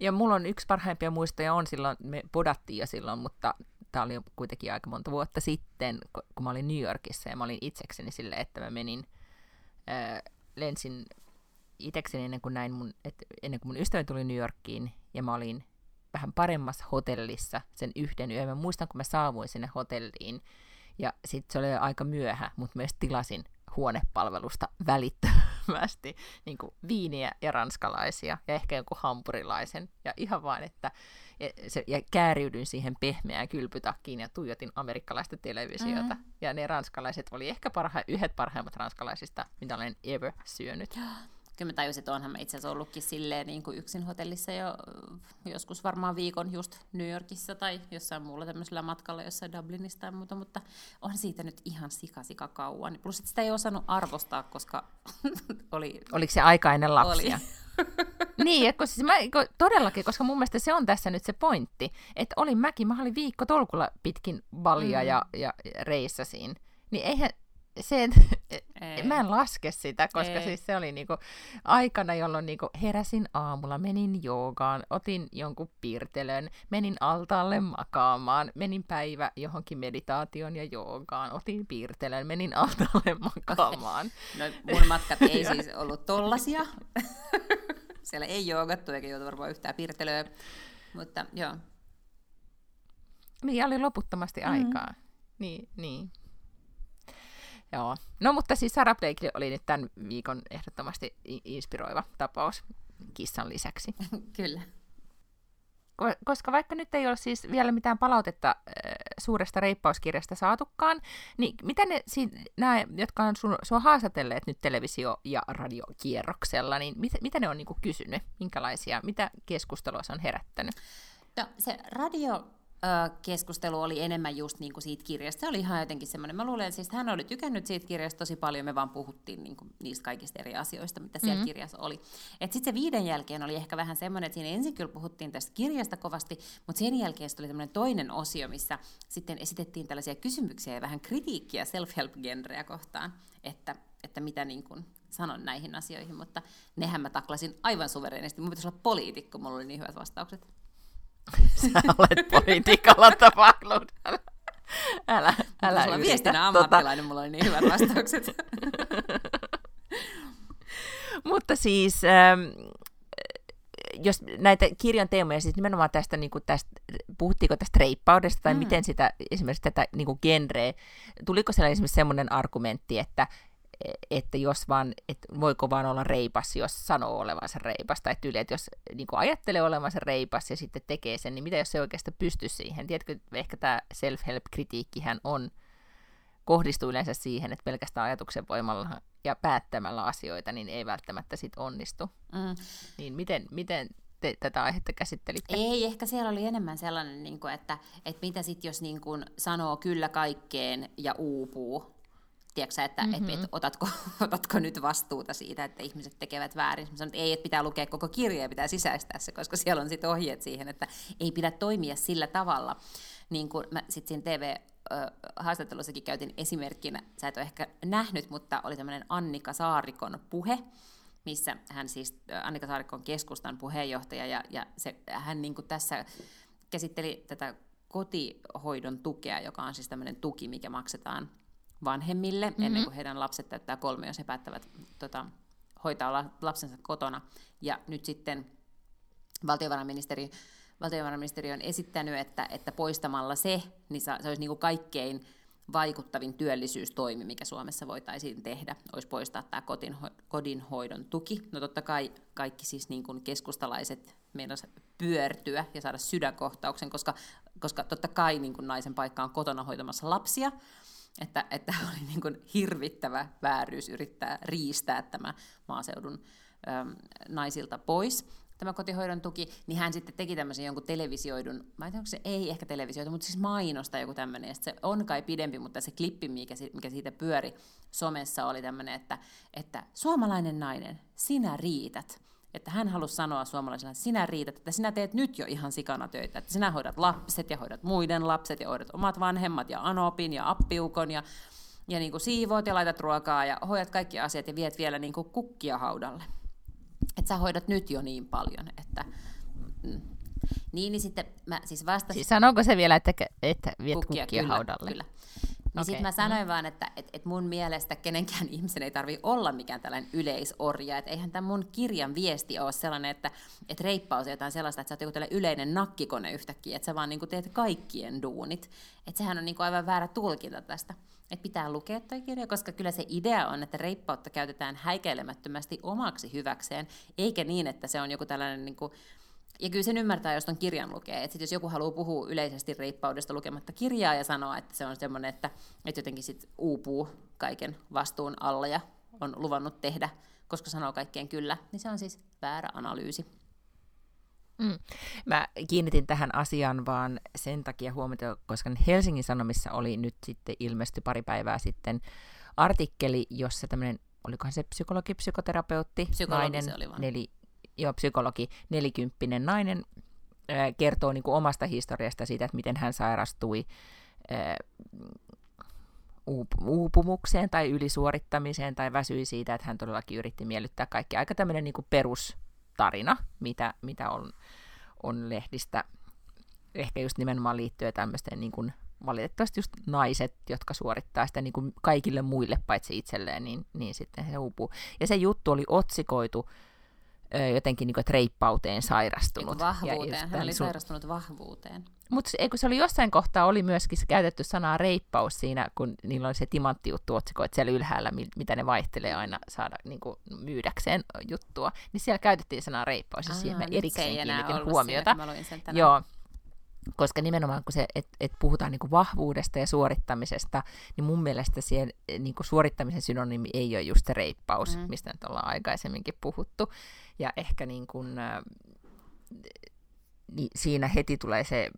Ja mulla on yksi parhaimpia muistoja on silloin, me podattiin jo silloin, mutta tämä oli kuitenkin aika monta vuotta sitten, kun mä olin New Yorkissa ja mä olin itsekseni silleen, että mä menin, äh, lensin itsekseni ennen kuin, näin mun, et, ennen kuin mun ystäväni tuli New Yorkiin ja mä olin vähän paremmassa hotellissa sen yhden yön. Mä muistan, kun mä saavuin sinne hotelliin, ja sitten se oli jo aika myöhä, mutta myös tilasin huonepalvelusta välittömästi niin kuin viiniä ja ranskalaisia ja ehkä joku hampurilaisen. Ja ihan vaan, että ja, se, ja kääriydyin siihen pehmeään kylpytakkiin ja tuijotin amerikkalaista televisiota. Mm-hmm. Ja ne ranskalaiset oli ehkä parha, yhdet parhaimmat ranskalaisista, mitä olen ever syönyt. kyllä mä tajusin, että onhan mä itse asiassa ollutkin silleen niin kuin yksin hotellissa jo joskus varmaan viikon just New Yorkissa tai jossain muulla tämmöisellä matkalla jossain Dublinista tai muuta, mutta on siitä nyt ihan sika kauan. Plus, että sitä ei osannut arvostaa, koska oli... Oliko se aika ennen lapsia? Oli. niin, koska siis mä, todellakin, koska mun mielestä se on tässä nyt se pointti, että olin mäkin, mä olin viikko tolkulla pitkin balia mm. ja, ja reissasin, niin eihän, se, Ei. mä en laske sitä, koska Ei. siis se oli niinku aikana, jolloin niinku heräsin aamulla, menin joogaan, otin jonkun piirtelön, menin altaalle makaamaan, menin päivä johonkin meditaation ja joogaan, otin piirtelön, menin altaalle makaamaan. No mun matkat ei siis ollut tollasia. Siellä ei joogattu eikä joutu varmaan yhtään piirtelöä, mutta joo. Niin, oli loputtomasti mm. aikaa. Niin, niin. Joo. No mutta siis Sarah Blakely oli nyt tämän viikon ehdottomasti inspiroiva tapaus kissan lisäksi. Kyllä. Koska vaikka nyt ei ole siis vielä mitään palautetta äh, suuresta reippauskirjasta saatukaan, niin mitä ne, nämä, jotka on sun, sua haastatelleet nyt televisio- ja radiokierroksella, niin mitä, mitä ne on niin kysynyt? Minkälaisia, mitä keskustelua se on herättänyt? No, se radio keskustelu oli enemmän just niin kuin siitä kirjasta. Se oli ihan jotenkin semmoinen, mä luulen, että siis hän oli tykännyt siitä kirjasta tosi paljon, me vaan puhuttiin niin kuin niistä kaikista eri asioista, mitä siellä mm-hmm. kirjassa oli. Sitten se viiden jälkeen oli ehkä vähän semmoinen, että siinä ensin kyllä puhuttiin tästä kirjasta kovasti, mutta sen jälkeen tuli semmoinen toinen osio, missä sitten esitettiin tällaisia kysymyksiä ja vähän kritiikkiä self-help-genreä kohtaan, että, että mitä niin kuin sanon näihin asioihin, mutta nehän mä taklasin aivan suvereenisti. Mun pitäisi olla poliitikko, mulla oli niin hyvät vastaukset. Sä olet politiikalla tapahtunut. Älä, älä, Sulla viestinä tota- ammattilainen, tota... mulla oli niin hyvät vastaukset. Mutta siis, ähm, jos näitä kirjan teemoja, siis nimenomaan tästä, niin tästä puhuttiinko tästä reippaudesta, tai mm. miten sitä, esimerkiksi tätä niin kuin genreä, tuliko siellä esimerkiksi semmoinen argumentti, että että jos vaan, että voiko vaan olla reipas, jos sanoo olevansa reipas, tai tyyli, että jos niin ajattelee olevansa reipas ja sitten tekee sen, niin mitä jos se oikeastaan pystyy siihen? Tiedätkö, ehkä tämä self-help-kritiikkihän on, kohdistuu yleensä siihen, että pelkästään ajatuksen voimalla ja päättämällä asioita, niin ei välttämättä sit onnistu. Mm. Niin miten, miten te tätä aihetta käsittelitte? Ei, ehkä siellä oli enemmän sellainen, niin kuin, että, että mitä sitten jos niin kuin, sanoo kyllä kaikkeen ja uupuu, tiedätkö, että mm-hmm. et, et, otatko, otatko nyt vastuuta siitä, että ihmiset tekevät väärin. Mä sanon, että ei, että pitää lukea koko kirja ja pitää sisäistää se, koska siellä on sitten ohjeet siihen, että ei pidä toimia sillä tavalla. Niin kuin mä sitten siinä TV-haastattelussakin käytin esimerkkinä, sä et ole ehkä nähnyt, mutta oli tämmöinen Annika Saarikon puhe, missä hän siis, Annika Saarikon keskustan puheenjohtaja, ja, ja se, hän niin kuin tässä käsitteli tätä kotihoidon tukea, joka on siis tämmöinen tuki, mikä maksetaan vanhemmille mm-hmm. ennen kuin heidän lapset täyttää kolme, jos he päättävät tota, hoitaa lapsensa kotona. Ja nyt sitten valtiovarainministeri, valtiovarainministeri on esittänyt, että, että poistamalla se, niin se olisi niin kuin kaikkein vaikuttavin työllisyystoimi, mikä Suomessa voitaisiin tehdä, olisi poistaa tämä kotinho- kodinhoidon tuki. No totta kai kaikki siis niin kuin keskustalaiset meinasivat pyörtyä ja saada sydänkohtauksen, koska, koska totta kai niin kuin naisen paikka on kotona hoitamassa lapsia, että, että oli niin kuin hirvittävä vääryys yrittää riistää tämä maaseudun äm, naisilta pois. Tämä kotihoidon tuki, niin hän sitten teki tämmöisen jonkun televisioidun, mä en tiedä, onko se ei ehkä televisioitu, mutta siis mainosta joku tämmöinen, ja se on kai pidempi, mutta se klippi, mikä, mikä siitä pyöri somessa, oli tämmöinen, että, että suomalainen nainen, sinä riität että hän halusi sanoa suomalaisena, että sinä riität, että sinä teet nyt jo ihan sikana töitä, että sinä hoidat lapset ja hoidat muiden lapset ja hoidat omat vanhemmat ja anopin ja appiukon ja, ja niin kuin siivoat ja laitat ruokaa ja hoidat kaikki asiat ja viet vielä niin kuin kukkia haudalle. Että sä hoidat nyt jo niin paljon, että... Mm. Niin, niin sitten mä siis vastasin... Siis sanooko se vielä, että, että viet kukkia, kukkia kyllä, haudalle? Kyllä. Niin okay. sitten mä sanoin mm. vaan, että et, et mun mielestä kenenkään ihmisen ei tarvi olla mikään tällainen yleisorja. Että eihän tämän mun kirjan viesti ole sellainen, että et reippaus jotain sellaista, että sä oot joku yleinen nakkikone yhtäkkiä, että sä vaan niinku teet kaikkien duunit. Että sehän on niinku aivan väärä tulkinta tästä. Että pitää lukea toi kirja, koska kyllä se idea on, että reippautta käytetään häikäilemättömästi omaksi hyväkseen, eikä niin, että se on joku tällainen... Niinku, ja kyllä sen ymmärtää, jos ton kirjan lukee. Että jos joku haluaa puhua yleisesti reippaudesta lukematta kirjaa ja sanoa, että se on semmoinen, että, että jotenkin sit uupuu kaiken vastuun alla ja on luvannut tehdä, koska sanoo kaikkeen kyllä, niin se on siis väärä analyysi. Mm. Mä kiinnitin tähän asiaan vaan sen takia huomiota, koska Helsingin Sanomissa oli nyt sitten ilmesty pari päivää sitten artikkeli, jossa tämmöinen, olikohan se psykologi, psykoterapeutti, psykologi nainen, se oli vaan. Neli, jo psykologi, nelikymppinen nainen, kertoo niin kuin omasta historiasta siitä, että miten hän sairastui uupumukseen tai ylisuorittamiseen tai väsyi siitä, että hän todellakin yritti miellyttää kaikki. Aika tämmöinen niin kuin perustarina, mitä, mitä on, on lehdistä ehkä just nimenomaan liittyen tämmöisten niin kuin valitettavasti just naiset, jotka suorittaa sitä niin kuin kaikille muille paitsi itselleen, niin, niin sitten se uupuu. Ja se juttu oli otsikoitu jotenkin niin reippauteen sairastunut. Vahvuuteen, hän oli sun... sairastunut vahvuuteen. Mutta eikö se oli jossain kohtaa oli myöskin se käytetty sanaa reippaus siinä, kun niillä oli se timanttijuttu otsikko, että siellä ylhäällä, mitä ne vaihtelee aina saada niin kuin myydäkseen juttua, niin siellä käytettiin sanaa reippaus, ja siihen mä erikseen kiinnitin huomiota. Siinä, Joo, koska nimenomaan kun se, et, et puhutaan niin kuin vahvuudesta ja suorittamisesta, niin mun mielestä siihen niin kuin suorittamisen synonyymi ei ole just se reippaus, mm. mistä nyt ollaan aikaisemminkin puhuttu. Ja ehkä niin kuin, äh, niin siinä heti tulee se,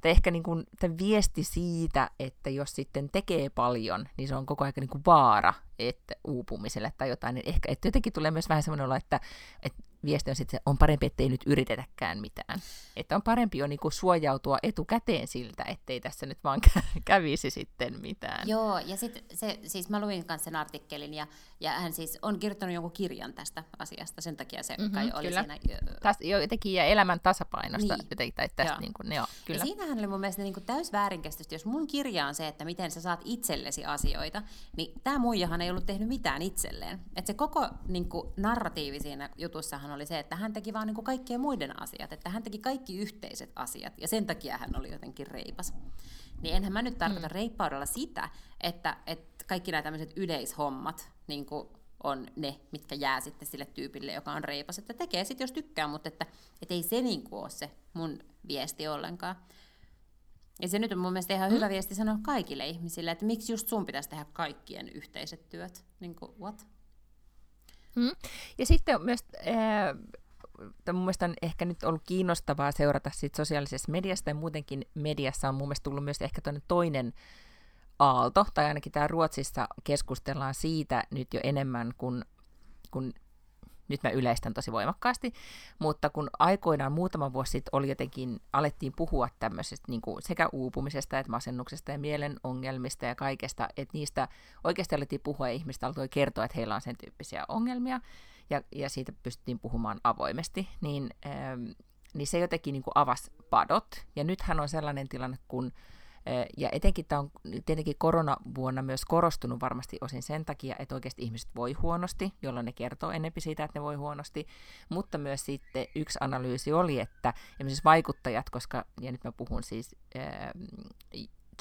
tai ehkä niin kuin, viesti siitä, että jos sitten tekee paljon, niin se on koko ajan niin kuin vaara että uupumiselle tai jotain, niin ehkä että jotenkin tulee myös vähän semmoinen olo, että, että viesti on sitten, että on parempi, ettei nyt yritetäkään mitään. Että on parempi jo niin kuin suojautua etukäteen siltä, ettei tässä nyt vaan kävisi sitten mitään. Joo, ja sitten se, siis mä luin kanssa sen artikkelin, ja, ja hän siis on kirjoittanut jonkun kirjan tästä asiasta, sen takia se mm-hmm, kai oli kyllä. siinä. Tas, jo, jotenkin ja elämän tasapainosta, niin. jotenkin, tai tästä, joo. Niin kuin, joo, kyllä. Ja siinähän oli mun mielestä niin kuin täys väärinkäsitys, jos mun kirja on se, että miten sä saat itsellesi asioita, niin tämä muijahan ei ollut tehnyt mitään itselleen. Että se koko niin kuin, narratiivi siinä jutussahan oli se, että hän teki vaan niin kuin kaikkien muiden asiat, että hän teki kaikki yhteiset asiat, ja sen takia hän oli jotenkin reipas. Niin enhän mä nyt tarkoita mm. reippaudella sitä, että, että kaikki nämä tämmöiset yleishommat niin kuin on ne, mitkä jää sitten sille tyypille, joka on reipas, että tekee sitten, jos tykkää, mutta että, että ei se niin kuin ole se mun viesti ollenkaan. Ja se nyt on mun mielestä ihan mm. hyvä viesti sanoa kaikille ihmisille, että miksi just sun pitäisi tehdä kaikkien yhteiset työt. Niin kuin, what? Mm. Ja sitten myös, äh, mun mielestä on ehkä nyt ollut kiinnostavaa seurata sit sosiaalisessa mediassa, ja muutenkin mediassa on mun mielestä tullut myös ehkä toinen aalto, tai ainakin tämä Ruotsissa keskustellaan siitä nyt jo enemmän kuin, kuin nyt mä yleistän tosi voimakkaasti, mutta kun aikoinaan muutama vuosi sitten oli jotenkin, alettiin puhua tämmöisestä niin kuin sekä uupumisesta että masennuksesta ja mielen ongelmista ja kaikesta, että niistä oikeasti alettiin puhua ja ihmistä alkoi kertoa, että heillä on sen tyyppisiä ongelmia ja, ja siitä pystyttiin puhumaan avoimesti, niin, ähm, niin se jotenkin niin kuin avasi padot. Ja nythän on sellainen tilanne, kun ja etenkin tämä on tietenkin koronavuonna myös korostunut varmasti osin sen takia, että oikeasti ihmiset voi huonosti, jolloin ne kertoo enempi siitä, että ne voi huonosti. Mutta myös sitten yksi analyysi oli, että esimerkiksi vaikuttajat, koska, ja nyt mä puhun siis äh,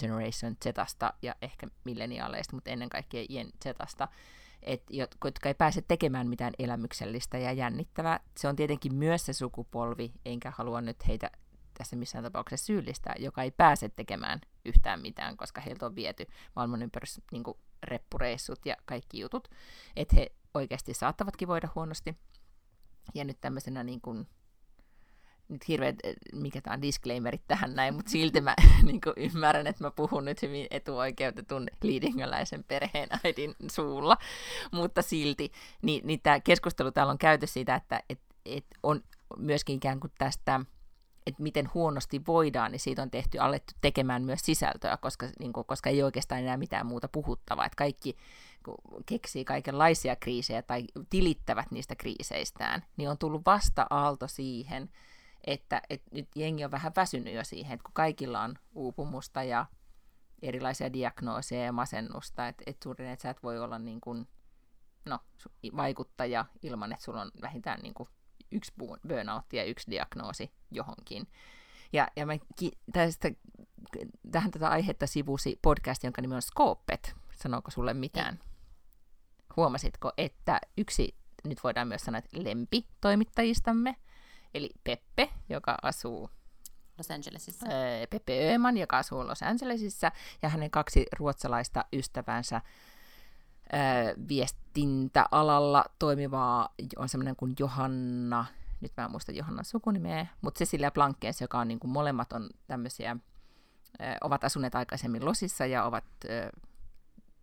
Generation Zstä ja ehkä milleniaaleista, mutta ennen kaikkea Gen Zstä, et, jotka ei pääse tekemään mitään elämyksellistä ja jännittävää. Se on tietenkin myös se sukupolvi, enkä halua nyt heitä tässä missään tapauksessa syyllistää, joka ei pääse tekemään yhtään mitään, koska heiltä on viety maailman ympärys niin reppureissut ja kaikki jutut, että he oikeasti saattavatkin voida huonosti. Ja nyt tämmöisenä niin kuin, nyt hirveät, mikä tämä on disclaimerit tähän näin, mutta silti mä niin kuin ymmärrän, että mä puhun nyt hyvin etuoikeutetun liidingöläisen perheen äidin suulla, mutta silti, niin, niin tämä keskustelu täällä on käyty siitä, että et, et on myöskin ikään kuin tästä että miten huonosti voidaan, niin siitä on tehty, alettu tekemään myös sisältöä, koska, niin kuin, koska ei oikeastaan enää mitään muuta puhuttavaa. Että kaikki keksii kaikenlaisia kriisejä tai tilittävät niistä kriiseistään, niin on tullut vasta aalto siihen, että, että nyt jengi on vähän väsynyt jo siihen, että kun kaikilla on uupumusta ja erilaisia diagnooseja ja masennusta, että, että suurin, että sä et voi olla niin kuin, no, vaikuttaja ilman, että sulla on vähintään niin kuin yksi burnout ja yksi diagnoosi johonkin. Ja, ja mä ki- tästä, tähän tätä aihetta sivusi podcast, jonka nimi on Scopet. Sanooko sulle mitään? Ei. Huomasitko, että yksi, nyt voidaan myös sanoa, että lempitoimittajistamme, eli Peppe, joka asuu Los Angelesissa. Peppe Öman, joka asuu Los Angelesissa, ja hänen kaksi ruotsalaista ystävänsä viestintäalalla toimivaa on semmoinen kuin Johanna, nyt mä en muista Johannan sukunimeä, mutta Cecilia Blankkeens, joka on niin kuin molemmat on tämmöisiä, ovat asuneet aikaisemmin Losissa ja ovat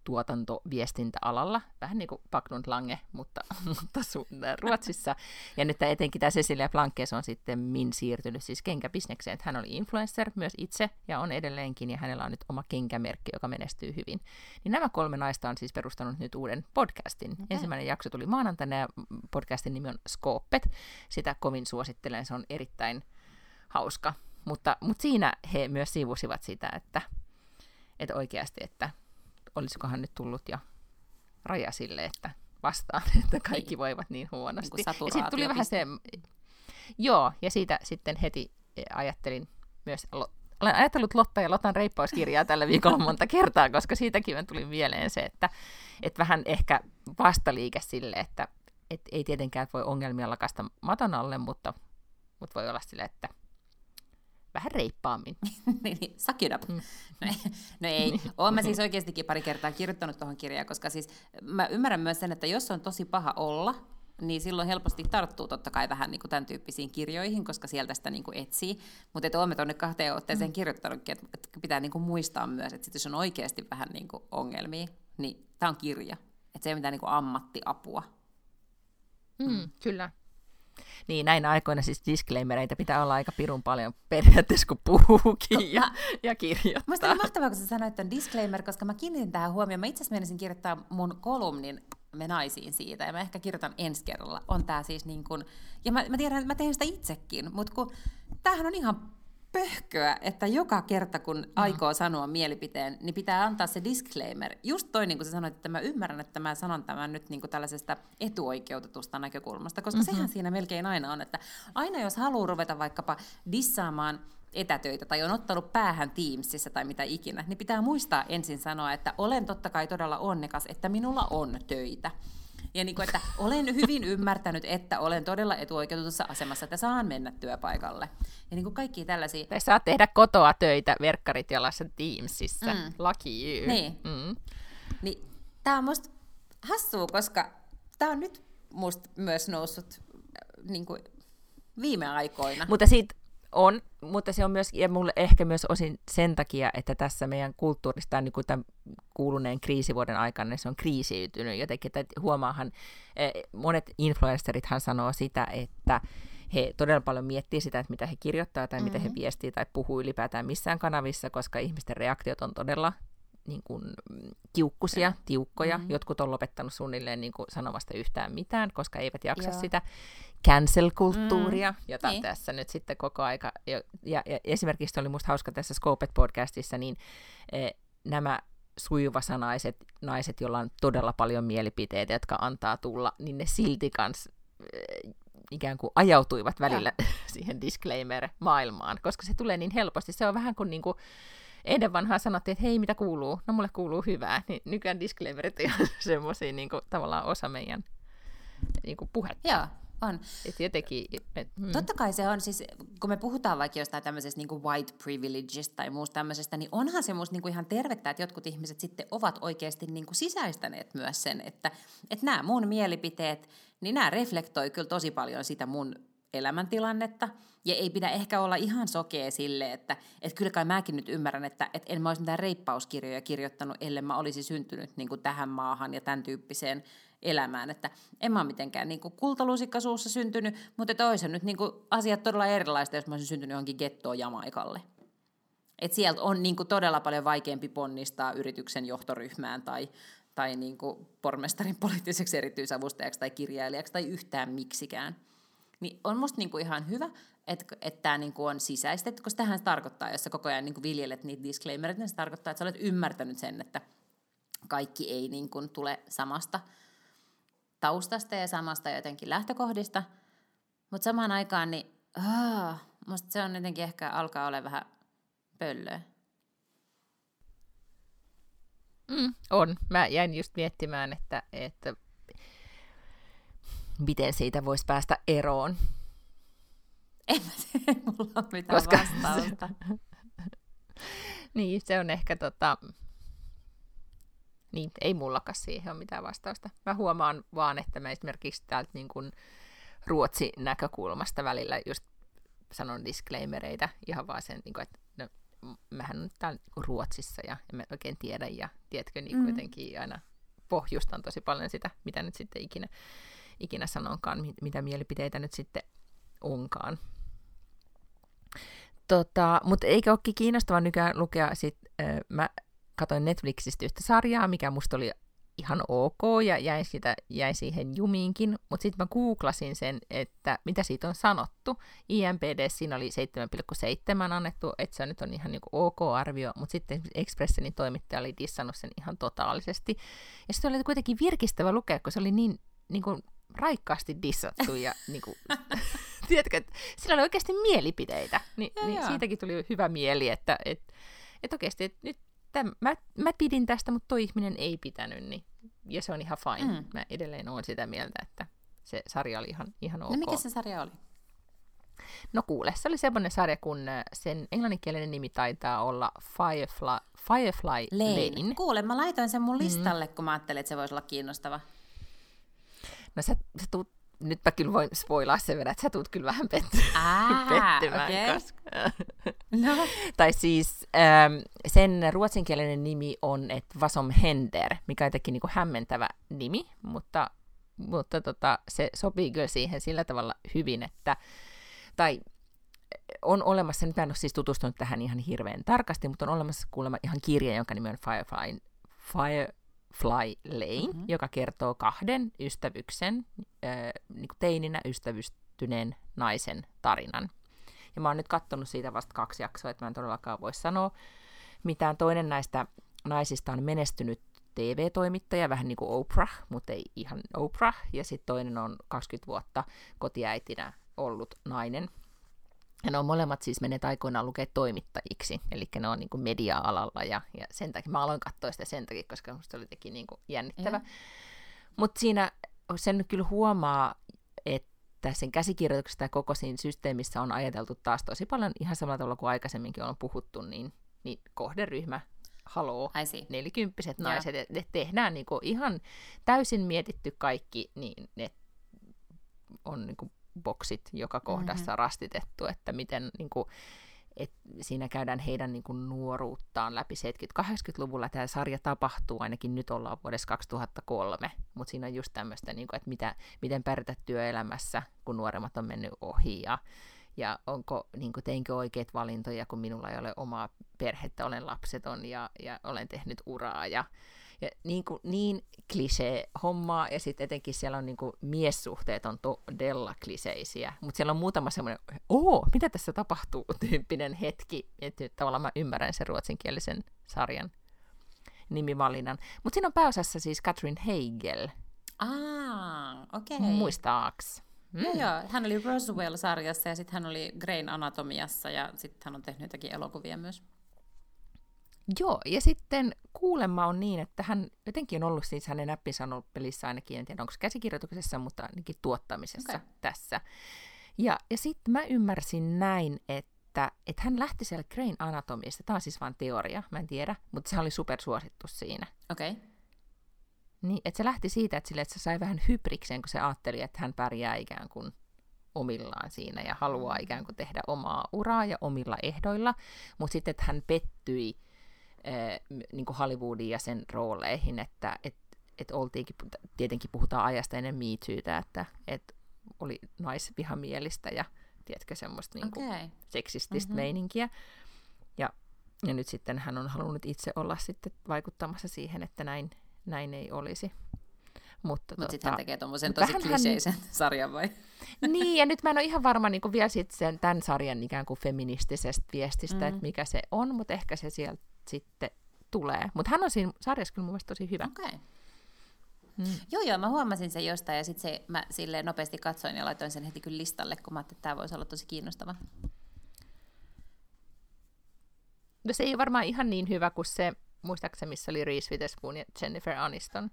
tuotantoviestintäalalla, vähän niin kuin Pagnund Lange, mutta, mutta su- Ruotsissa. Ja nyt etenkin tämä Cecilia Plankes on sitten min siirtynyt siis kenkäbisnekseen. Hän oli influencer myös itse ja on edelleenkin, ja hänellä on nyt oma kenkämerkki, joka menestyy hyvin. Niin nämä kolme naista on siis perustanut nyt uuden podcastin. Okay. Ensimmäinen jakso tuli maanantaina ja podcastin nimi on Scopet. Sitä kovin suosittelen, se on erittäin hauska. Mutta, mutta siinä he myös sivusivat sitä, että, että oikeasti, että olisikohan nyt tullut jo raja sille, että vastaan, että kaikki niin. voivat niin huonosti. Niin ja sitten tuli vähän se, joo, ja siitä sitten heti ajattelin myös, olen ajatellut Lotta ja Lotan reippauskirjaa tällä viikolla monta kertaa, koska siitäkin tuli mieleen se, että, että vähän ehkä vastaliike sille, että, että ei tietenkään voi ongelmia lakasta maton alle, mutta, mutta voi olla sille, että vähän reippaammin. niin, niin, suck it up. Mm. No ei, no ei. Niin. Olen mä siis oikeastikin pari kertaa kirjoittanut tuohon kirjaan, koska siis mä ymmärrän myös sen, että jos on tosi paha olla, niin silloin helposti tarttuu totta kai vähän niin kuin tämän tyyppisiin kirjoihin, koska sieltä sitä niin kuin etsii. Mutta että olemme tuonne kahteen otteeseen mm. kirjoittanutkin, että, että pitää niin kuin muistaa myös, että sit jos on oikeasti vähän niin kuin ongelmia, niin tämä on kirja. Että se ei ole mitään niin kuin ammattiapua. Mm, mm. Kyllä. Niin, näin aikoina siis disclaimereita pitää olla aika pirun paljon periaatteessa, kun puhuukin ja, ja kirjoittaa. Mielestäni on mahtavaa, kun sä sanoit tämän disclaimer, koska mä kiinnitin tähän huomioon. Mä itse asiassa menisin kirjoittaa mun kolumnin me naisiin siitä, ja mä ehkä kirjoitan ensi kerralla. On tää siis niin kuin, ja mä, mä tiedän, että mä teen sitä itsekin, mutta kun tämähän on ihan pöhköä, että joka kerta kun mm. aikoo sanoa mielipiteen, niin pitää antaa se disclaimer. Just toi, niin kuin sä sanoit, että mä ymmärrän, että mä sanon tämän nyt niin kuin tällaisesta etuoikeutetusta näkökulmasta, koska mm-hmm. sehän siinä melkein aina on, että aina jos haluaa ruveta vaikkapa dissaamaan etätöitä tai on ottanut päähän Teamsissa tai mitä ikinä, niin pitää muistaa ensin sanoa, että olen totta kai todella onnekas, että minulla on töitä. Ja niin kuin, että olen hyvin ymmärtänyt, että olen todella etuoikeutetussa asemassa, että saan mennä työpaikalle. Ja niin kuin kaikki tällaisia... Tai saa tehdä kotoa töitä verkkarit jalassa Teamsissa. Mm. Laki you. Niin. Mm. niin tämä on musta hassua, koska tämä on nyt musta myös noussut äh, niin kuin viime aikoina. Mutta siitä on, mutta se on myös, ja mulle ehkä myös osin sen takia, että tässä meidän kulttuurista niin kuin tämän kuuluneen kriisivuoden aikana niin se on kriisiytynyt jotenkin, että huomaahan, eh, monet influencerithan sanoo sitä, että he todella paljon miettii sitä, että mitä he kirjoittaa tai mm-hmm. mitä he mm-hmm. viestii tai puhuu ylipäätään missään kanavissa, koska ihmisten reaktiot on todella niin kuin, kiukkusia, mm. tiukkoja. Mm-hmm. Jotkut on lopettanut suunnilleen niin kuin, sanomasta yhtään mitään, koska eivät jaksa Joo. sitä cancel-kulttuuria, mm. jota niin. tässä nyt sitten koko aika... Ja, ja, ja esimerkiksi oli musta hauska tässä Scopet-podcastissa, niin e, nämä sujuvasanaiset naiset, joilla on todella paljon mielipiteitä, jotka antaa tulla, niin ne silti kans e, ikään kuin ajautuivat välillä ja. siihen disclaimer-maailmaan, koska se tulee niin helposti. Se on vähän kuin, niin kuin ennen vanhaa sanottiin, että hei, mitä kuuluu? No mulle kuuluu hyvää. Niin nykyään disclaimerit on semmoisia niin kuin, tavallaan osa meidän niin kuin puhetta. Joo, on. Et jotenkin, et, mm. Totta kai se on, siis kun me puhutaan vaikka jostain tämmöisestä niin kuin white privilegeista tai muusta tämmöisestä, niin onhan se musta niin kuin ihan tervettä, että jotkut ihmiset sitten ovat oikeasti niin kuin sisäistäneet myös sen, että, että nämä mun mielipiteet, niin nämä reflektoi kyllä tosi paljon sitä mun elämäntilannetta, ja ei pidä ehkä olla ihan sokea sille, että, että kyllä kai mäkin nyt ymmärrän, että, että en mä olisi mitään reippauskirjoja kirjoittanut, ellei mä olisi syntynyt niin kuin tähän maahan ja tämän tyyppiseen elämään. Että en mä ole mitenkään niin kuin kultalusikkasuussa syntynyt, mutta olisi nyt niin kuin asiat todella erilaista, jos mä olisin syntynyt johonkin gettoon Jamaikalle. Et sieltä on niin kuin todella paljon vaikeampi ponnistaa yrityksen johtoryhmään tai, tai niin kuin pormestarin poliittiseksi erityisavustajaksi tai kirjailijaksi tai yhtään miksikään. Niin on musta niin kuin ihan hyvä, että, että tämä niin kuin on sisäistetty, koska tähän se tarkoittaa, jos sä koko ajan niin kuin viljelet niitä disclaimerit, niin se tarkoittaa, että sä olet ymmärtänyt sen, että kaikki ei niin kuin tule samasta taustasta ja samasta jotenkin lähtökohdista, mutta samaan aikaan niin oh, musta se on jotenkin ehkä alkaa olla vähän pöllöä. Mm, on. Mä jäin just miettimään, että, että miten siitä voisi päästä eroon. En mä mulla on mitään Koska vastausta. niin, se on ehkä tota, niin, ei mullakaan siihen ole mitään vastausta. Mä huomaan vaan, että mä esimerkiksi täältä niin kuin Ruotsi näkökulmasta välillä just sanon disclaimereita ihan vaan sen, niin kuin, että no, mähän on täällä Ruotsissa ja en mä oikein tiedä ja tiedätkö niin mm. jotenkin aina pohjustan tosi paljon sitä, mitä nyt sitten ikinä, ikinä sanonkaan, mitä mielipiteitä nyt sitten onkaan. Tota, mutta eikä olekin kiinnostava nykyään lukea, sit, äh, mä katsoin Netflixistä yhtä sarjaa, mikä musta oli ihan ok ja jäi, sitä, jäi siihen jumiinkin, mutta sitten mä googlasin sen, että mitä siitä on sanottu. IMPD siinä oli 7,7 annettu, että se nyt on ihan niinku ok-arvio, mutta sitten Expressenin toimittaja oli dissannut sen ihan totaalisesti. Ja sitten oli kuitenkin virkistävä lukea, kun se oli niin niinku, raikkaasti dissattu ja niinku, tiedätkö, että sillä oli oikeasti mielipiteitä. Ni, niin siitäkin tuli hyvä mieli, että et, et oikeasti, että nyt täm, mä, mä pidin tästä, mutta toi ihminen ei pitänyt, niin, ja se on ihan fine. Mm. Mä edelleen olen sitä mieltä, että se sarja oli ihan, ihan ok. No mikä se sarja oli? No kuule, se oli semmoinen sarja, kun äh, sen englanninkielinen nimi taitaa olla Firefly, Firefly Lane. Lane. Kuule, mä laitoin sen mun mm. listalle, mm. kun mä ajattelin, että se voisi olla kiinnostava. No sä, sä tuut nyt mä kyllä voin spoilaa sen verran, että sä tuut kyllä vähän petty- Aa, pettymään. Okay. Koska... no. tai siis ähm, sen ruotsinkielinen nimi on, että Vasom Hender, mikä on jotenkin niin kuin hämmentävä nimi, mutta, mutta tota, se sopii kyllä siihen sillä tavalla hyvin, että tai on olemassa, nyt mä en ole siis tutustunut tähän ihan hirveän tarkasti, mutta on olemassa kuulemma ihan kirja, jonka nimi on Firefly, Fire, Fly Lane, mm-hmm. joka kertoo kahden ystävyksen, äh, niin teininä ystävystyneen naisen tarinan. Ja mä oon nyt katsonut siitä vasta kaksi jaksoa, että mä en todellakaan voi sanoa mitään. Toinen näistä naisista on menestynyt TV-toimittaja, vähän niin kuin Oprah, mutta ei ihan Oprah. Ja sitten toinen on 20 vuotta kotiäitinä ollut nainen, ja ne on molemmat siis menneet aikoinaan lukea toimittajiksi, eli ne on niin kuin media-alalla, ja, ja sen takia mä aloin katsoa sitä sen takia, koska musta oli teki niin kuin jännittävä. Mm. Mutta siinä sen kyllä huomaa, että sen käsikirjoituksesta ja koko siinä systeemissä on ajateltu taas tosi paljon ihan samalla tavalla kuin aikaisemminkin on puhuttu, niin, niin kohderyhmä haloo, nelikymppiset naiset, että ne tehdään niin kuin ihan täysin mietitty kaikki, niin ne on niin kuin boksit joka kohdassa mm-hmm. rastitettu, että miten niin kuin, et siinä käydään heidän niin kuin, nuoruuttaan läpi 70-80-luvulla. Tämä sarja tapahtuu, ainakin nyt ollaan vuodessa 2003, mutta siinä on just tämmöistä, niin kuin, että mitä, miten pärjätä työelämässä, kun nuoremmat on mennyt ohi ja, ja onko, niin kuin, teinkö oikeat valintoja, kun minulla ei ole omaa perhettä, olen lapseton ja, ja olen tehnyt uraa ja, ja niin, kuin, niin klisee hommaa, ja sitten etenkin siellä on niin kuin, miessuhteet on todella kliseisiä, mutta siellä on muutama semmoinen, oo, mitä tässä tapahtuu, tyyppinen hetki, että tavallaan mä ymmärrän sen ruotsinkielisen sarjan nimivalinnan. Mutta siinä on pääosassa siis Catherine Heigel. Ah, okei. Okay. Muistaaks? Mm. Joo, joo. Hän oli Roswell-sarjassa ja sitten hän oli Grain Anatomiassa ja sitten hän on tehnyt jotakin elokuvia myös. Joo, ja sitten kuulemma on niin, että hän jotenkin on ollut siis hänen näppinsä on ollut pelissä ainakin, en tiedä onko käsikirjoituksessa, mutta ainakin tuottamisessa okay. tässä. Ja, ja sitten mä ymmärsin näin, että, että hän lähti siellä Grain Anatomista, tämä on siis vain teoria, mä en tiedä, mutta se oli supersuosittu siinä. Okei. Okay. Niin, että se lähti siitä, että, sille, että se sai vähän hybriksen, kun se ajatteli, että hän pärjää ikään kuin omillaan siinä ja haluaa ikään kuin tehdä omaa uraa ja omilla ehdoilla, mutta sitten, että hän pettyi niin kuin Hollywoodin ja sen rooleihin, että et, et oltiinkin, tietenkin puhutaan ajasta ennen Me Tootä, että et oli naisvihamielistä ja tiedätkö, semmoista niin kuin okay. seksististä mm-hmm. meininkiä. Ja, ja nyt sitten hän on halunnut itse olla sitten vaikuttamassa siihen, että näin, näin ei olisi. Mutta Mut tota, sitten hän tekee tuommoisen tosi kliseisen hän... sarjan vai? Niin, ja nyt mä en ole ihan varma niin vielä sit sen, tämän sarjan ikään kuin feministisestä viestistä, mm. että mikä se on, mutta ehkä se sieltä sitten tulee. Mutta hän on siinä sarjassa kyllä mun mielestä tosi hyvä. Okay. Mm. Joo, joo, mä huomasin sen jostain ja sitten se, mä silleen nopeasti katsoin ja laitoin sen heti kyllä listalle, kun mä ajattelin, että tämä voisi olla tosi kiinnostava. No se ei ole varmaan ihan niin hyvä kuin se, muistaakseni missä oli Reese Witherspoon ja Jennifer Aniston.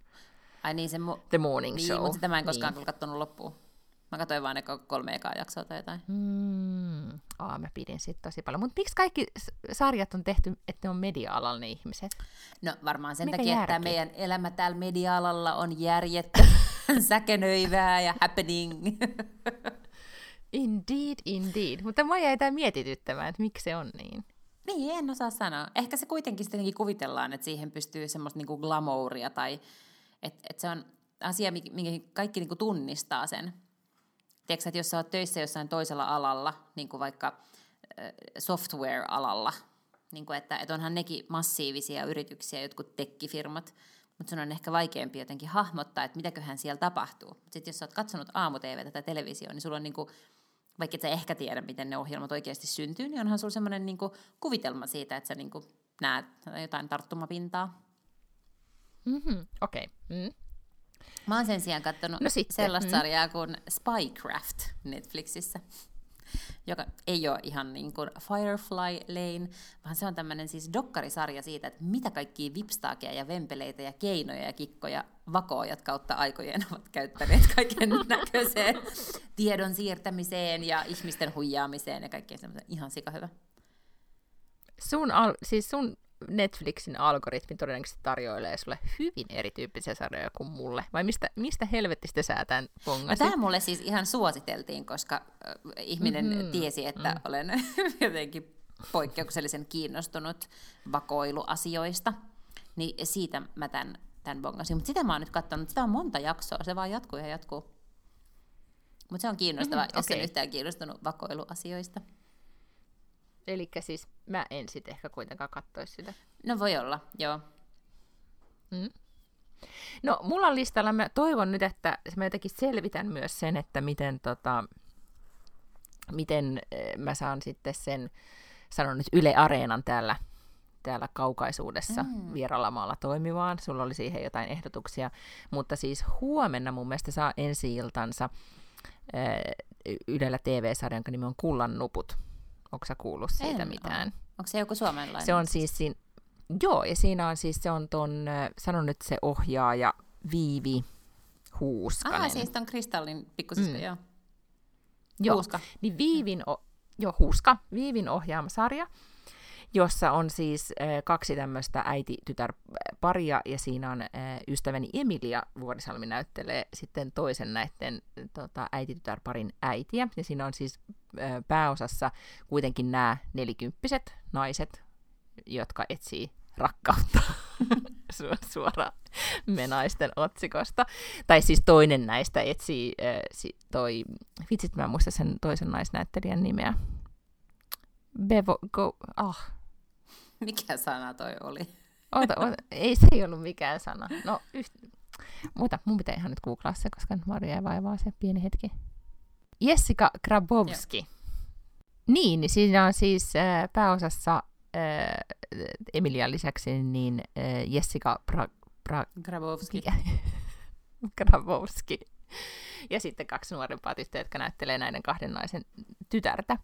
Ai niin, se mu- The Morning niin, Show. mutta sitä mä en koskaan niin. katsonut loppuun. Mä katsoin vaan ne kolme ekaa jaksoa tai jotain. Mm. Aa, mä pidin siitä tosi paljon. Mutta miksi kaikki sarjat on tehty, että ne on media-alalla ne ihmiset? No varmaan sen Mikä takia, järki? että meidän elämä täällä media-alalla on järjettä, säkenöivää ja happening. indeed, indeed. Mutta mä jäi tämä mietityttämään, että miksi se on niin. Niin, en osaa sanoa. Ehkä se kuitenkin sitten kuvitellaan, että siihen pystyy semmoista niinku glamouria tai että et se on asia, minkä kaikki niinku tunnistaa sen. Tiedätkö, että jos sä oot töissä jossain toisella alalla, niin kuin vaikka software-alalla, niin kuin että, että onhan nekin massiivisia yrityksiä, jotkut tekkifirmat, mutta sun on ehkä vaikeampi jotenkin hahmottaa, että mitäköhän siellä tapahtuu. Sitten jos sä oot katsonut aamu tai televisioon, niin sulla on niinku, vaikka et sä ehkä tiedä, miten ne ohjelmat oikeasti syntyy, niin onhan sulla semmoinen niinku kuvitelma siitä, että sä niinku näet jotain tarttumapintaa. Mm-hmm, Okei. Okay. Mm. Mä oon sen sijaan katsonut no sitten, sellaista mm. sarjaa kuin Spycraft Netflixissä joka ei ole ihan niin kuin Firefly Lane, vaan se on tämmöinen siis dokkarisarja siitä, että mitä kaikkia vipstaakeja ja vempeleitä ja keinoja ja kikkoja vakoojat kautta aikojen ovat käyttäneet kaiken näköiseen tiedon siirtämiseen ja ihmisten huijaamiseen ja kaikkeen semmoisen ihan sikahyvä. Sun, al- siis sun Netflixin algoritmi todennäköisesti tarjoilee sulle hyvin erityyppisiä sarjoja kuin mulle. Vai mistä, mistä helvettistä sä tämän pongasit? No, tämä mulle siis ihan suositeltiin, koska ihminen mm-hmm. tiesi, että mm. olen jotenkin poikkeuksellisen kiinnostunut vakoiluasioista. Niin siitä mä tämän, tämän bongasin. Mutta sitä mä oon nyt katsonut, sitä on monta jaksoa, se vaan jatkuu ja jatkuu. Mutta se on kiinnostavaa, mm-hmm, jos okay. en yhtään kiinnostunut vakoiluasioista. Eli siis mä en sitten ehkä kuitenkaan katsoisi sitä. No voi olla, joo. Mm. No, mulla on listalla, mä toivon nyt, että mä jotenkin selvitän myös sen, että miten, tota, miten eh, mä saan sitten sen, sanon nyt Yle Areenan täällä, täällä kaukaisuudessa mm. vieralamaalla toimimaan. Sulla oli siihen jotain ehdotuksia, mutta siis huomenna mun mielestä saa ensi-iltansa äh, Ylellä TV-sarjan, jonka nimi on Kullan nuput Onko sä kuullut siitä en mitään? Ole. Onko se joku suomalainen? Se on siis siinä, joo, ja siinä on siis, se on ton, sanon nyt se ohjaaja Viivi Huuskanen. Ah, siis ton Kristallin pikkusisko, mm. joo. Joo, Huuska. niin Viivin, o, joo, Huuska, Viivin ohjaama sarja, jossa on siis äh, kaksi tämmöistä äiti-tytär-paria, ja siinä on äh, ystäväni Emilia Vuorisalmi näyttelee sitten toisen näiden tota, äiti-tytär-parin äitiä, ja siinä on siis pääosassa kuitenkin nämä nelikymppiset naiset, jotka etsii rakkautta suoraan menaisten otsikosta. Tai siis toinen näistä etsii, si, toi, vitsit mä en muista sen toisen naisnäyttelijän nimeä. Bevo, go, ah, Mikä sana toi oli? Oota, oota, ei se ei ollut mikään sana. No, yht... Mutta mun pitää ihan nyt googlaa se, koska Maria ei vaivaa se pieni hetki. Jessica Grabowski. Joo. Niin, niin siinä on siis äh, pääosassa äh, Emilian lisäksi niin äh, Jessica pra- pra- Grabowski. Grabowski ja sitten kaksi nuorempaa tyttöä, jotka näyttelee näiden kahden naisen tytärtä.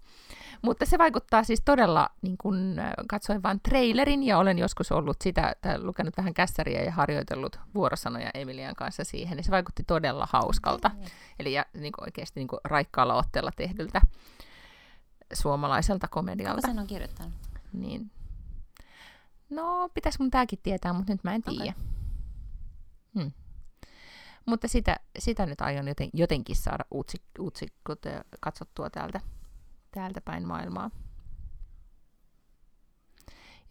Mutta se vaikuttaa siis todella, niin kun katsoin vain trailerin ja olen joskus ollut sitä, että lukenut vähän kässäriä ja harjoitellut vuorosanoja Emilian kanssa siihen, niin se vaikutti todella hauskalta. Mm. Eli ja, niin oikeasti niin raikkaalla otteella tehdyltä suomalaiselta komedialta. Kuka sen on kirjoittanut? Niin. No, pitäisi mun tämäkin tietää, mutta nyt mä en tiedä. Okay. Hmm. Mutta sitä, sitä nyt aion joten, jotenkin saada utsik, katsottua täältä, täältä päin maailmaa.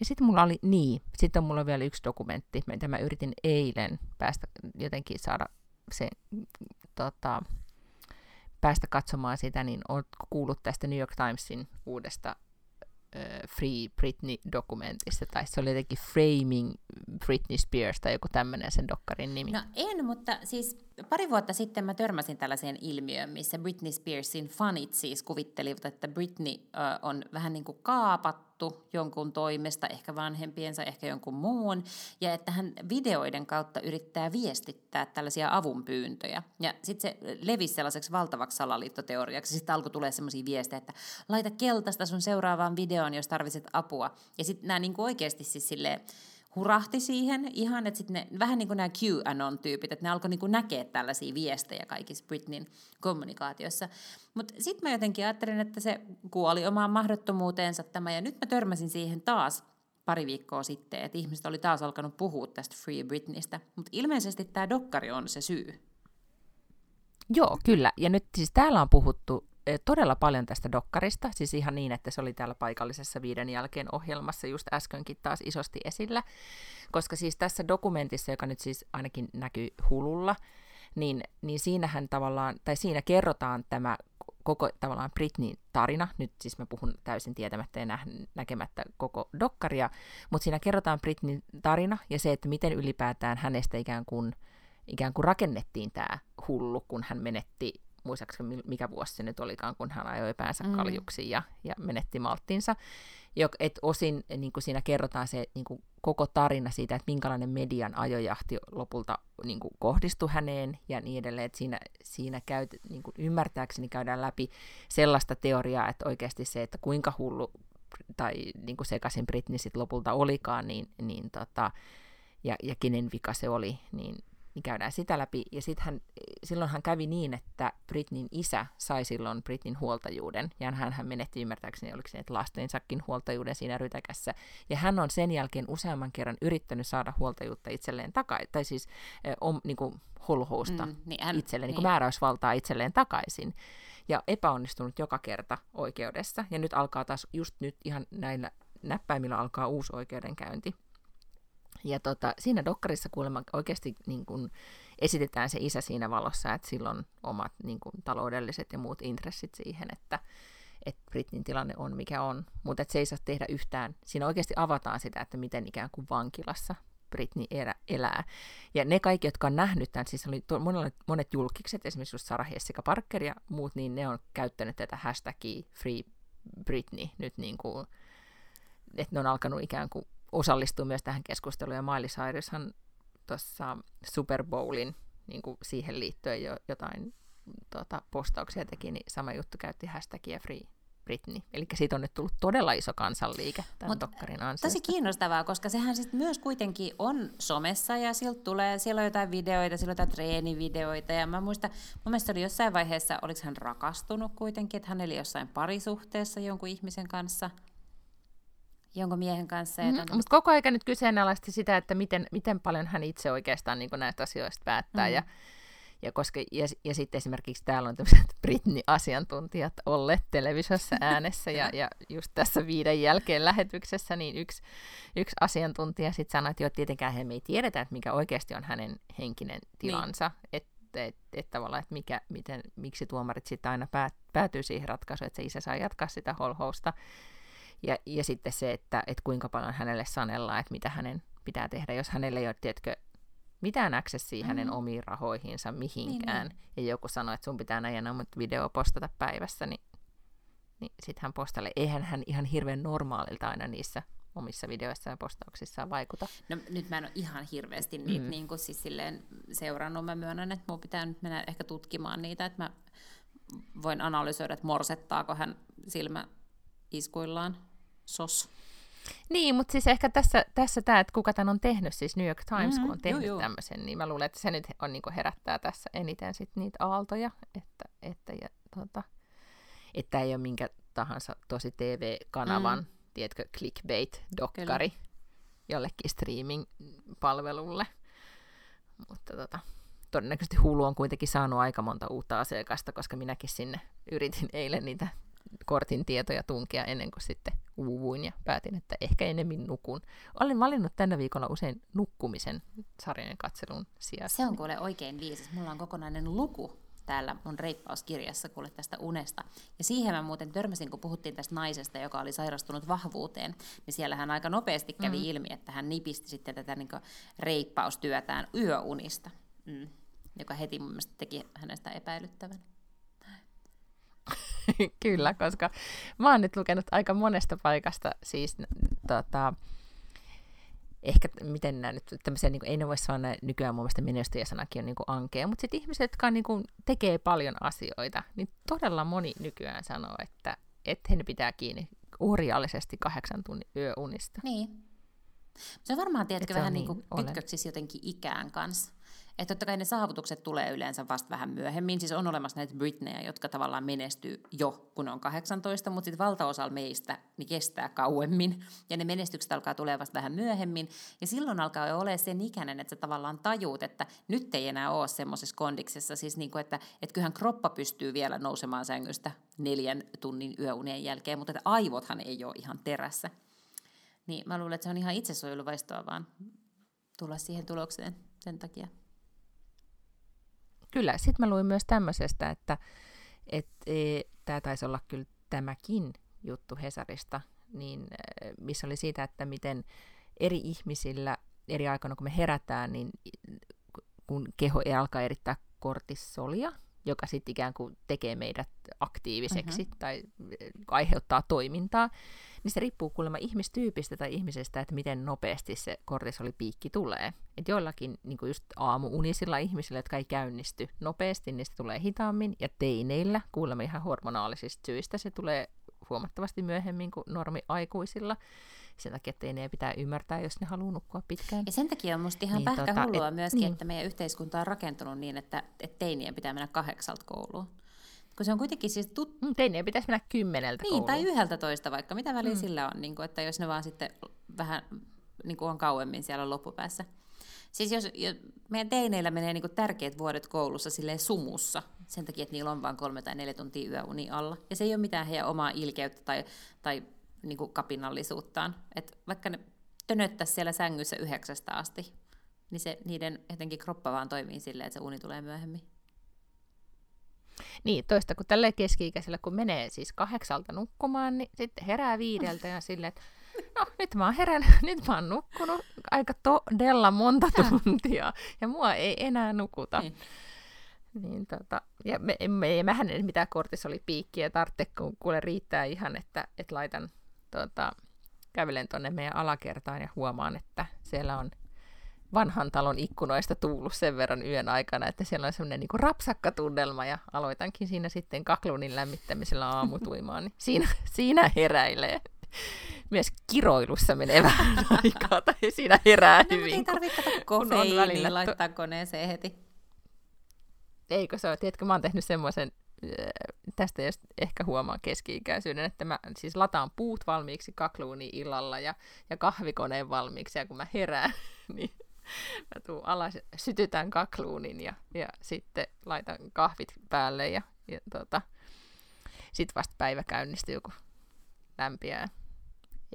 Ja sitten mulla oli, niin, sitten on mulla vielä yksi dokumentti, mitä mä yritin eilen päästä jotenkin saada se, tota, päästä katsomaan sitä, niin oletko kuullut tästä New York Timesin uudesta Free Britney-dokumentista, tai se oli jotenkin Framing Britney Spears tai joku tämmöinen sen dokkarin nimi. No en, mutta siis pari vuotta sitten mä törmäsin tällaiseen ilmiöön, missä Britney Spearsin fanit siis kuvittelivat, että Britney on vähän niin kuin kaapattu jonkun toimesta, ehkä vanhempiensa, ehkä jonkun muun, ja että hän videoiden kautta yrittää viestittää tällaisia avunpyyntöjä. Ja sitten se levisi sellaiseksi valtavaksi salaliittoteoriaksi. Sitten alkoi tulee sellaisia viestejä, että laita keltaista sun seuraavaan videoon, jos tarvitset apua. Ja sitten nämä niin oikeasti siis silleen, hurahti siihen ihan, että sitten vähän niin kuin nämä QAnon-tyypit, että ne alkoi niin näkeä tällaisia viestejä kaikissa Britneyn kommunikaatiossa. Mutta sitten mä jotenkin ajattelin, että se kuoli omaan mahdottomuuteensa tämä, ja nyt mä törmäsin siihen taas pari viikkoa sitten, että ihmiset oli taas alkanut puhua tästä Free Britneystä, mutta ilmeisesti tämä dokkari on se syy. Joo, kyllä. Ja nyt siis täällä on puhuttu todella paljon tästä dokkarista, siis ihan niin, että se oli täällä paikallisessa viiden jälkeen ohjelmassa just äskenkin taas isosti esillä, koska siis tässä dokumentissa, joka nyt siis ainakin näkyy hululla, niin, niin siinähän tavallaan, tai siinä kerrotaan tämä koko tavallaan Britneyn tarina, nyt siis mä puhun täysin tietämättä ja nä- näkemättä koko dokkaria, mutta siinä kerrotaan Britneyn tarina ja se, että miten ylipäätään hänestä ikään kuin, ikään kuin rakennettiin tämä hullu, kun hän menetti, muistaakseni mikä vuosi se nyt olikaan, kun hän ajoi päänsä mm. kaljuksi ja, ja menetti malttinsa. Et osin niin kuin siinä kerrotaan se niin kuin koko tarina siitä, että minkälainen median ajojahti lopulta niin kuin kohdistui häneen ja niin edelleen. Että siinä, siinä käyt, niin kuin ymmärtääkseni käydään läpi sellaista teoriaa, että oikeasti se, että kuinka hullu tai niin kuin sekaisin Britney sitten lopulta olikaan, niin, niin tota, ja, ja kenen vika se oli, niin, niin käydään sitä läpi. Ja sitten hän, silloin hän kävi niin, että Britnin isä sai silloin Britnin huoltajuuden, ja hän, hän menetti ymmärtääkseni, oliko se, että lastensakin huoltajuuden siinä rytäkässä. Ja hän on sen jälkeen useamman kerran yrittänyt saada huoltajuutta itselleen takaisin, tai siis eh, om, niin kuin holhousta mm, niin hän, itselleen, niin. Niin määräysvaltaa itselleen takaisin. Ja epäonnistunut joka kerta oikeudessa. Ja nyt alkaa taas, just nyt ihan näillä näppäimillä alkaa uusi oikeudenkäynti. Ja tota, siinä dokkarissa kuulemma oikeasti niin kun esitetään se isä siinä valossa, että silloin omat niin kun, taloudelliset ja muut intressit siihen, että että Britnin tilanne on mikä on, mutta se ei saa tehdä yhtään. Siinä oikeasti avataan sitä, että miten ikään kuin vankilassa Britney elää. Ja ne kaikki, jotka on nähnyt tämän, siis oli to, monet, monet julkikset, esimerkiksi Sarah Jessica Parker ja muut, niin ne on käyttänyt tätä hashtagia Free Britney nyt niin kuin, että ne on alkanut ikään kuin osallistuu myös tähän keskusteluun, ja Miley Cyrushan tuossa Super Bowlin niin kuin siihen liittyen jo jotain tota, postauksia teki, niin sama juttu käytti hashtagia Free Britney. Eli siitä on nyt tullut todella iso kansanliike tämän Mut Dokkarin ansiosta. Tosi kiinnostavaa, koska sehän sitten myös kuitenkin on somessa ja siltä tulee, siellä on jotain videoita, siellä on jotain treenivideoita ja mä muistan, mun mielestä oli jossain vaiheessa, oliko hän rakastunut kuitenkin, että hän eli jossain parisuhteessa jonkun ihmisen kanssa – jonkun miehen kanssa. Mm-hmm. Mutta on... koko ajan nyt kyseenalaisti sitä, että miten, miten paljon hän itse oikeastaan niin näistä asioista päättää. Mm-hmm. Ja, ja, koska, ja, ja sitten esimerkiksi täällä on tämmöiset Britney-asiantuntijat olleet televisiossa äänessä ja, ja just tässä viiden jälkeen lähetyksessä, niin yksi, yksi asiantuntija sitten sanoi, että jo tietenkään he ei tiedetä, että mikä oikeasti on hänen henkinen niin. tilansa, niin. että et, et tavallaan, että mikä, miten, miksi tuomarit sitten aina päät, päätyy siihen ratkaisuun, että se isä saa jatkaa sitä holhousta. Ja, ja sitten se, että, että kuinka paljon hänelle sanellaan, että mitä hänen pitää tehdä, jos hänelle ei ole, tiedätkö, mitään accessia mm. hänen omiin rahoihinsa mihinkään, niin, niin. ja joku sanoo, että sun pitää näin video postata päivässä, niin, niin sitten hän postalle. Eihän hän ihan hirveän normaalilta aina niissä omissa videoissa ja postauksissaan vaikuta. No nyt mä en ole ihan hirveästi niitä mm. niin kuin siis silleen seurannut. Mä myönnän, että mun pitää nyt mennä ehkä tutkimaan niitä, että mä voin analysoida, että morsettaako hän silmä iskuillaan sos. Niin, mutta siis ehkä tässä, tässä tämä, että kuka tämän on tehnyt, siis New York Times, mm-hmm, kun on tehnyt joo, tämmöisen, niin mä luulen, että se nyt on, niin herättää tässä eniten sit niitä aaltoja, että, että, ja, tuota, että ei ole minkä tahansa tosi TV-kanavan, mm. tiedätkö, clickbait-dokkari Kyllä. jollekin streaming-palvelulle. Mutta tota, todennäköisesti Hulu on kuitenkin saanut aika monta uutta asiakasta, koska minäkin sinne yritin eilen niitä kortin tietoja tunkea ennen kuin sitten uuvuin ja päätin, että ehkä enemmän nukun. Olen valinnut tänä viikolla usein nukkumisen sarjan katselun sijasta. Se on kuule oikein viisas. Mulla on kokonainen luku täällä mun reippauskirjassa kuule tästä unesta. Ja siihen mä muuten törmäsin, kun puhuttiin tästä naisesta, joka oli sairastunut vahvuuteen, niin siellä hän aika nopeasti kävi mm. ilmi, että hän nipisti sitten tätä niin reippaustyötään yöunista, mm. joka heti mun mielestä teki hänestä epäilyttävän. Kyllä, koska mä oon nyt lukenut aika monesta paikasta siis tota, ehkä, miten nämä nyt, tämmöisiä, niin kuin, ei ne voi sanoa nykyään mun mielestä menestyjäsanakin on niin kuin ankea, mutta sitten ihmiset, jotka niin kuin, tekee paljon asioita, niin todella moni nykyään sanoo, että, että he pitää kiinni urjallisesti kahdeksan tunnin yöunista. Niin. Se on varmaan, tiedätkö, vähän niin, niin kytköksissä jotenkin ikään kanssa. Että totta kai ne saavutukset tulee yleensä vasta vähän myöhemmin. Siis on olemassa näitä Britneyä, jotka tavallaan menestyy jo, kun on 18, mutta sitten valtaosalla meistä niin kestää kauemmin. Ja ne menestykset alkaa tulee vasta vähän myöhemmin. Ja silloin alkaa jo olla sen ikäinen, että sä tavallaan tajuut, että nyt ei enää ole semmoisessa kondiksessa. Siis niin kuin, että, että kyllähän kroppa pystyy vielä nousemaan sängystä neljän tunnin yöunien jälkeen, mutta että aivothan ei ole ihan terässä. Niin mä luulen, että se on ihan itsesuojeluvaistoa vaan tulla siihen tulokseen sen takia. Kyllä, sitten mä luin myös tämmöisestä, että, että e, tämä taisi olla kyllä tämäkin juttu Hesarista, niin, e, missä oli siitä, että miten eri ihmisillä eri aikoina, kun me herätään, niin kun keho ei alkaa erittää kortisolia, joka sitten ikään kuin tekee meidät aktiiviseksi mm-hmm. tai aiheuttaa toimintaa, niin se riippuu kuulemma ihmistyypistä tai ihmisestä, että miten nopeasti se kortisolipiikki tulee. Et joillakin niin just aamuunisilla ihmisillä, jotka ei käynnisty nopeasti, niin se tulee hitaammin, ja teineillä kuulemma ihan hormonaalisista syistä se tulee huomattavasti myöhemmin kuin normi-aikuisilla. Sen takia teinejä pitää ymmärtää, jos ne haluaa nukkua pitkään. Ja sen takia on musta ihan niin, pähkä tota, et, myöskin, niin. että meidän yhteiskunta on rakentunut niin, että, että teinien pitää mennä kahdeksalta kouluun. Kun se on kuitenkin siis... Tut... Mm, Teiniä pitäisi mennä kymmeneltä Niin, kouluun. tai yhdeltä toista vaikka. Mitä väliä mm. sillä on, niin kuin, että jos ne vaan sitten vähän niin kuin on kauemmin siellä loppupäässä. Siis jos, jos meidän teineillä menee niin kuin tärkeät vuodet koulussa silleen sumussa, sen takia, että niillä on vain kolme tai neljä tuntia yöuni alla. Ja se ei ole mitään heidän omaa ilkeyttä tai, tai niin kuin kapinallisuuttaan. Et vaikka ne tönöttäisi siellä sängyssä yhdeksästä asti, niin se niiden jotenkin kroppa vaan toimii silleen, että se uni tulee myöhemmin. Niin, toista kun tälle keski-ikäisellä, kun menee siis kahdeksalta nukkumaan, niin sitten herää viideltä ja silleen, että no nyt mä oon herännyt, nyt mä oon nukkunut aika todella monta tuntia ja mua ei enää nukuta. Niin. Niin, tota, ja me, me, mehän ei mitään kortisolipiikkiä tarvitse, kun kuule riittää ihan, että, että laitan tota, kävelen tuonne meidän alakertaan ja huomaan, että siellä on vanhan talon ikkunoista tullut sen verran yön aikana, että siellä on semmoinen niin rapsakka tunnelma ja aloitankin siinä sitten kakluunin lämmittämisellä aamutuimaan, niin siinä, siinä heräilee. Myös kiroilussa menee vähän aikaa, tai siinä herää no, hyvin. ei tarvitse kofeiiniä laittaa koneeseen heti. Eikö se ole? Tiedätkö, mä oon tehnyt semmoisen tästä just ehkä huomaan keski-ikäisyyden, että mä siis lataan puut valmiiksi kakluuni illalla ja, ja kahvikoneen valmiiksi, ja kun mä herään, niin mä tuun alas, sytytän kakluunin ja, ja sitten laitan kahvit päälle ja, ja tota, sitten vasta päivä käynnistyy, kun lämpiää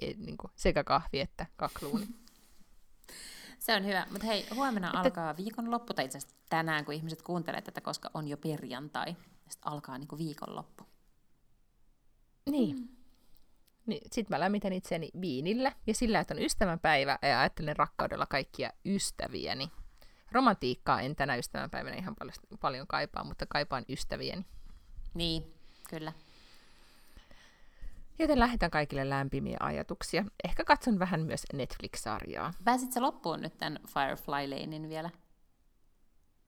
niin kuin sekä kahvi että kakluuni. Se on hyvä. Mutta hei, huomenna että... alkaa viikonloppu, tai itse asiassa tänään, kun ihmiset kuuntelee tätä, koska on jo perjantai. Sitten alkaa niin kuin viikonloppu. Niin. Mm. Niin Sitten mä lämmitän itseni viinillä ja sillä, että on ystävänpäivä ja ajattelen rakkaudella kaikkia ystäviäni. Romantiikkaa en tänä ystävänpäivänä ihan paljon, paljon kaipaa, mutta kaipaan ystäviäni. Niin, kyllä. Joten lähetän kaikille lämpimiä ajatuksia. Ehkä katson vähän myös Netflix-sarjaa. Pääsit sä loppuun nyt tämän Firefly Lanein vielä?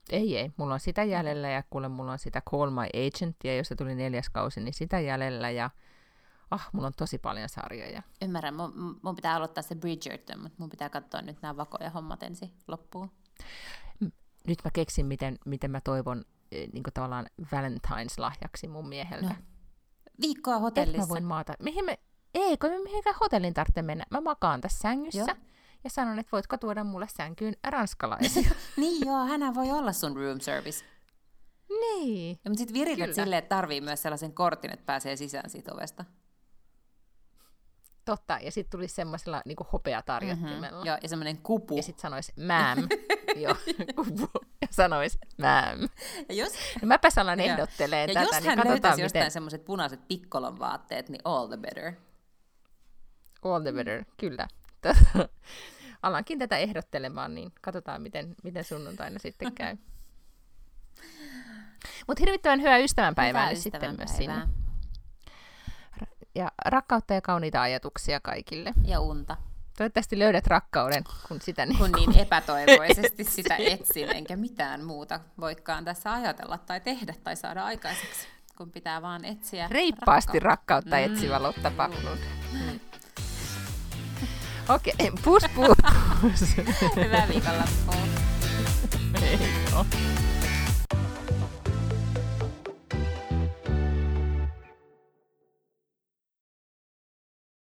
Ei, ei. Mulla on sitä jäljellä ja kuule, mulla on sitä Call My Agentia, josta tuli neljäs kausi, niin sitä jäljellä ja ah, mulla on tosi paljon sarjoja. Ymmärrän, mun, mun pitää aloittaa se Bridgerton, mutta mun pitää katsoa nyt nämä vakoja hommat ensin loppuun. Nyt mä keksin, miten, miten mä toivon niin tavallaan Valentine's-lahjaksi mun mieheltä. No. Viikkoa hotellissa. Et mä voin maata. Mihin me, ei, kun me mihinkään hotellin tarvitse mennä. Mä makaan tässä sängyssä. Joo ja sanon, että voitko tuoda mulle sänkyyn ranskalaisia. niin joo, hänhän voi olla sun room service. Niin. Ja, mutta sitten virität silleen, että tarvii myös sellaisen kortin, että pääsee sisään siitä ovesta. Totta, ja sitten tulisi semmoisella niin hopeatarjottimella. Mm-hmm. Joo, ja semmoinen kupu. Ja sitten sanoisi, ma'am. Joo, kupu. Ja sanoisi, ma'am. Ja jos... No mäpä sanon ehdotteleen ja tätä, jos niin hän löytäisi miten... jostain semmoiset punaiset pikkolon vaatteet, niin all the better. All the better, kyllä alankin tätä ehdottelemaan, niin katsotaan, miten, miten sunnuntaina sitten käy. Mutta hirvittävän hyvää ystävänpäivää nyt sitten myös sinne. Ja rakkautta ja kauniita ajatuksia kaikille. Ja unta. Toivottavasti löydät rakkauden, kun sitä niin, kun niin epätoivoisesti sitä etsin, enkä mitään muuta voikaan tässä ajatella tai tehdä tai saada aikaiseksi, kun pitää vaan etsiä Reippaasti rakkautta, rakkautta mm. etsivä Lotta Backlund. Mm. Okei, okay, pus pus. Hyvää viikonloppua. Hei. Joo.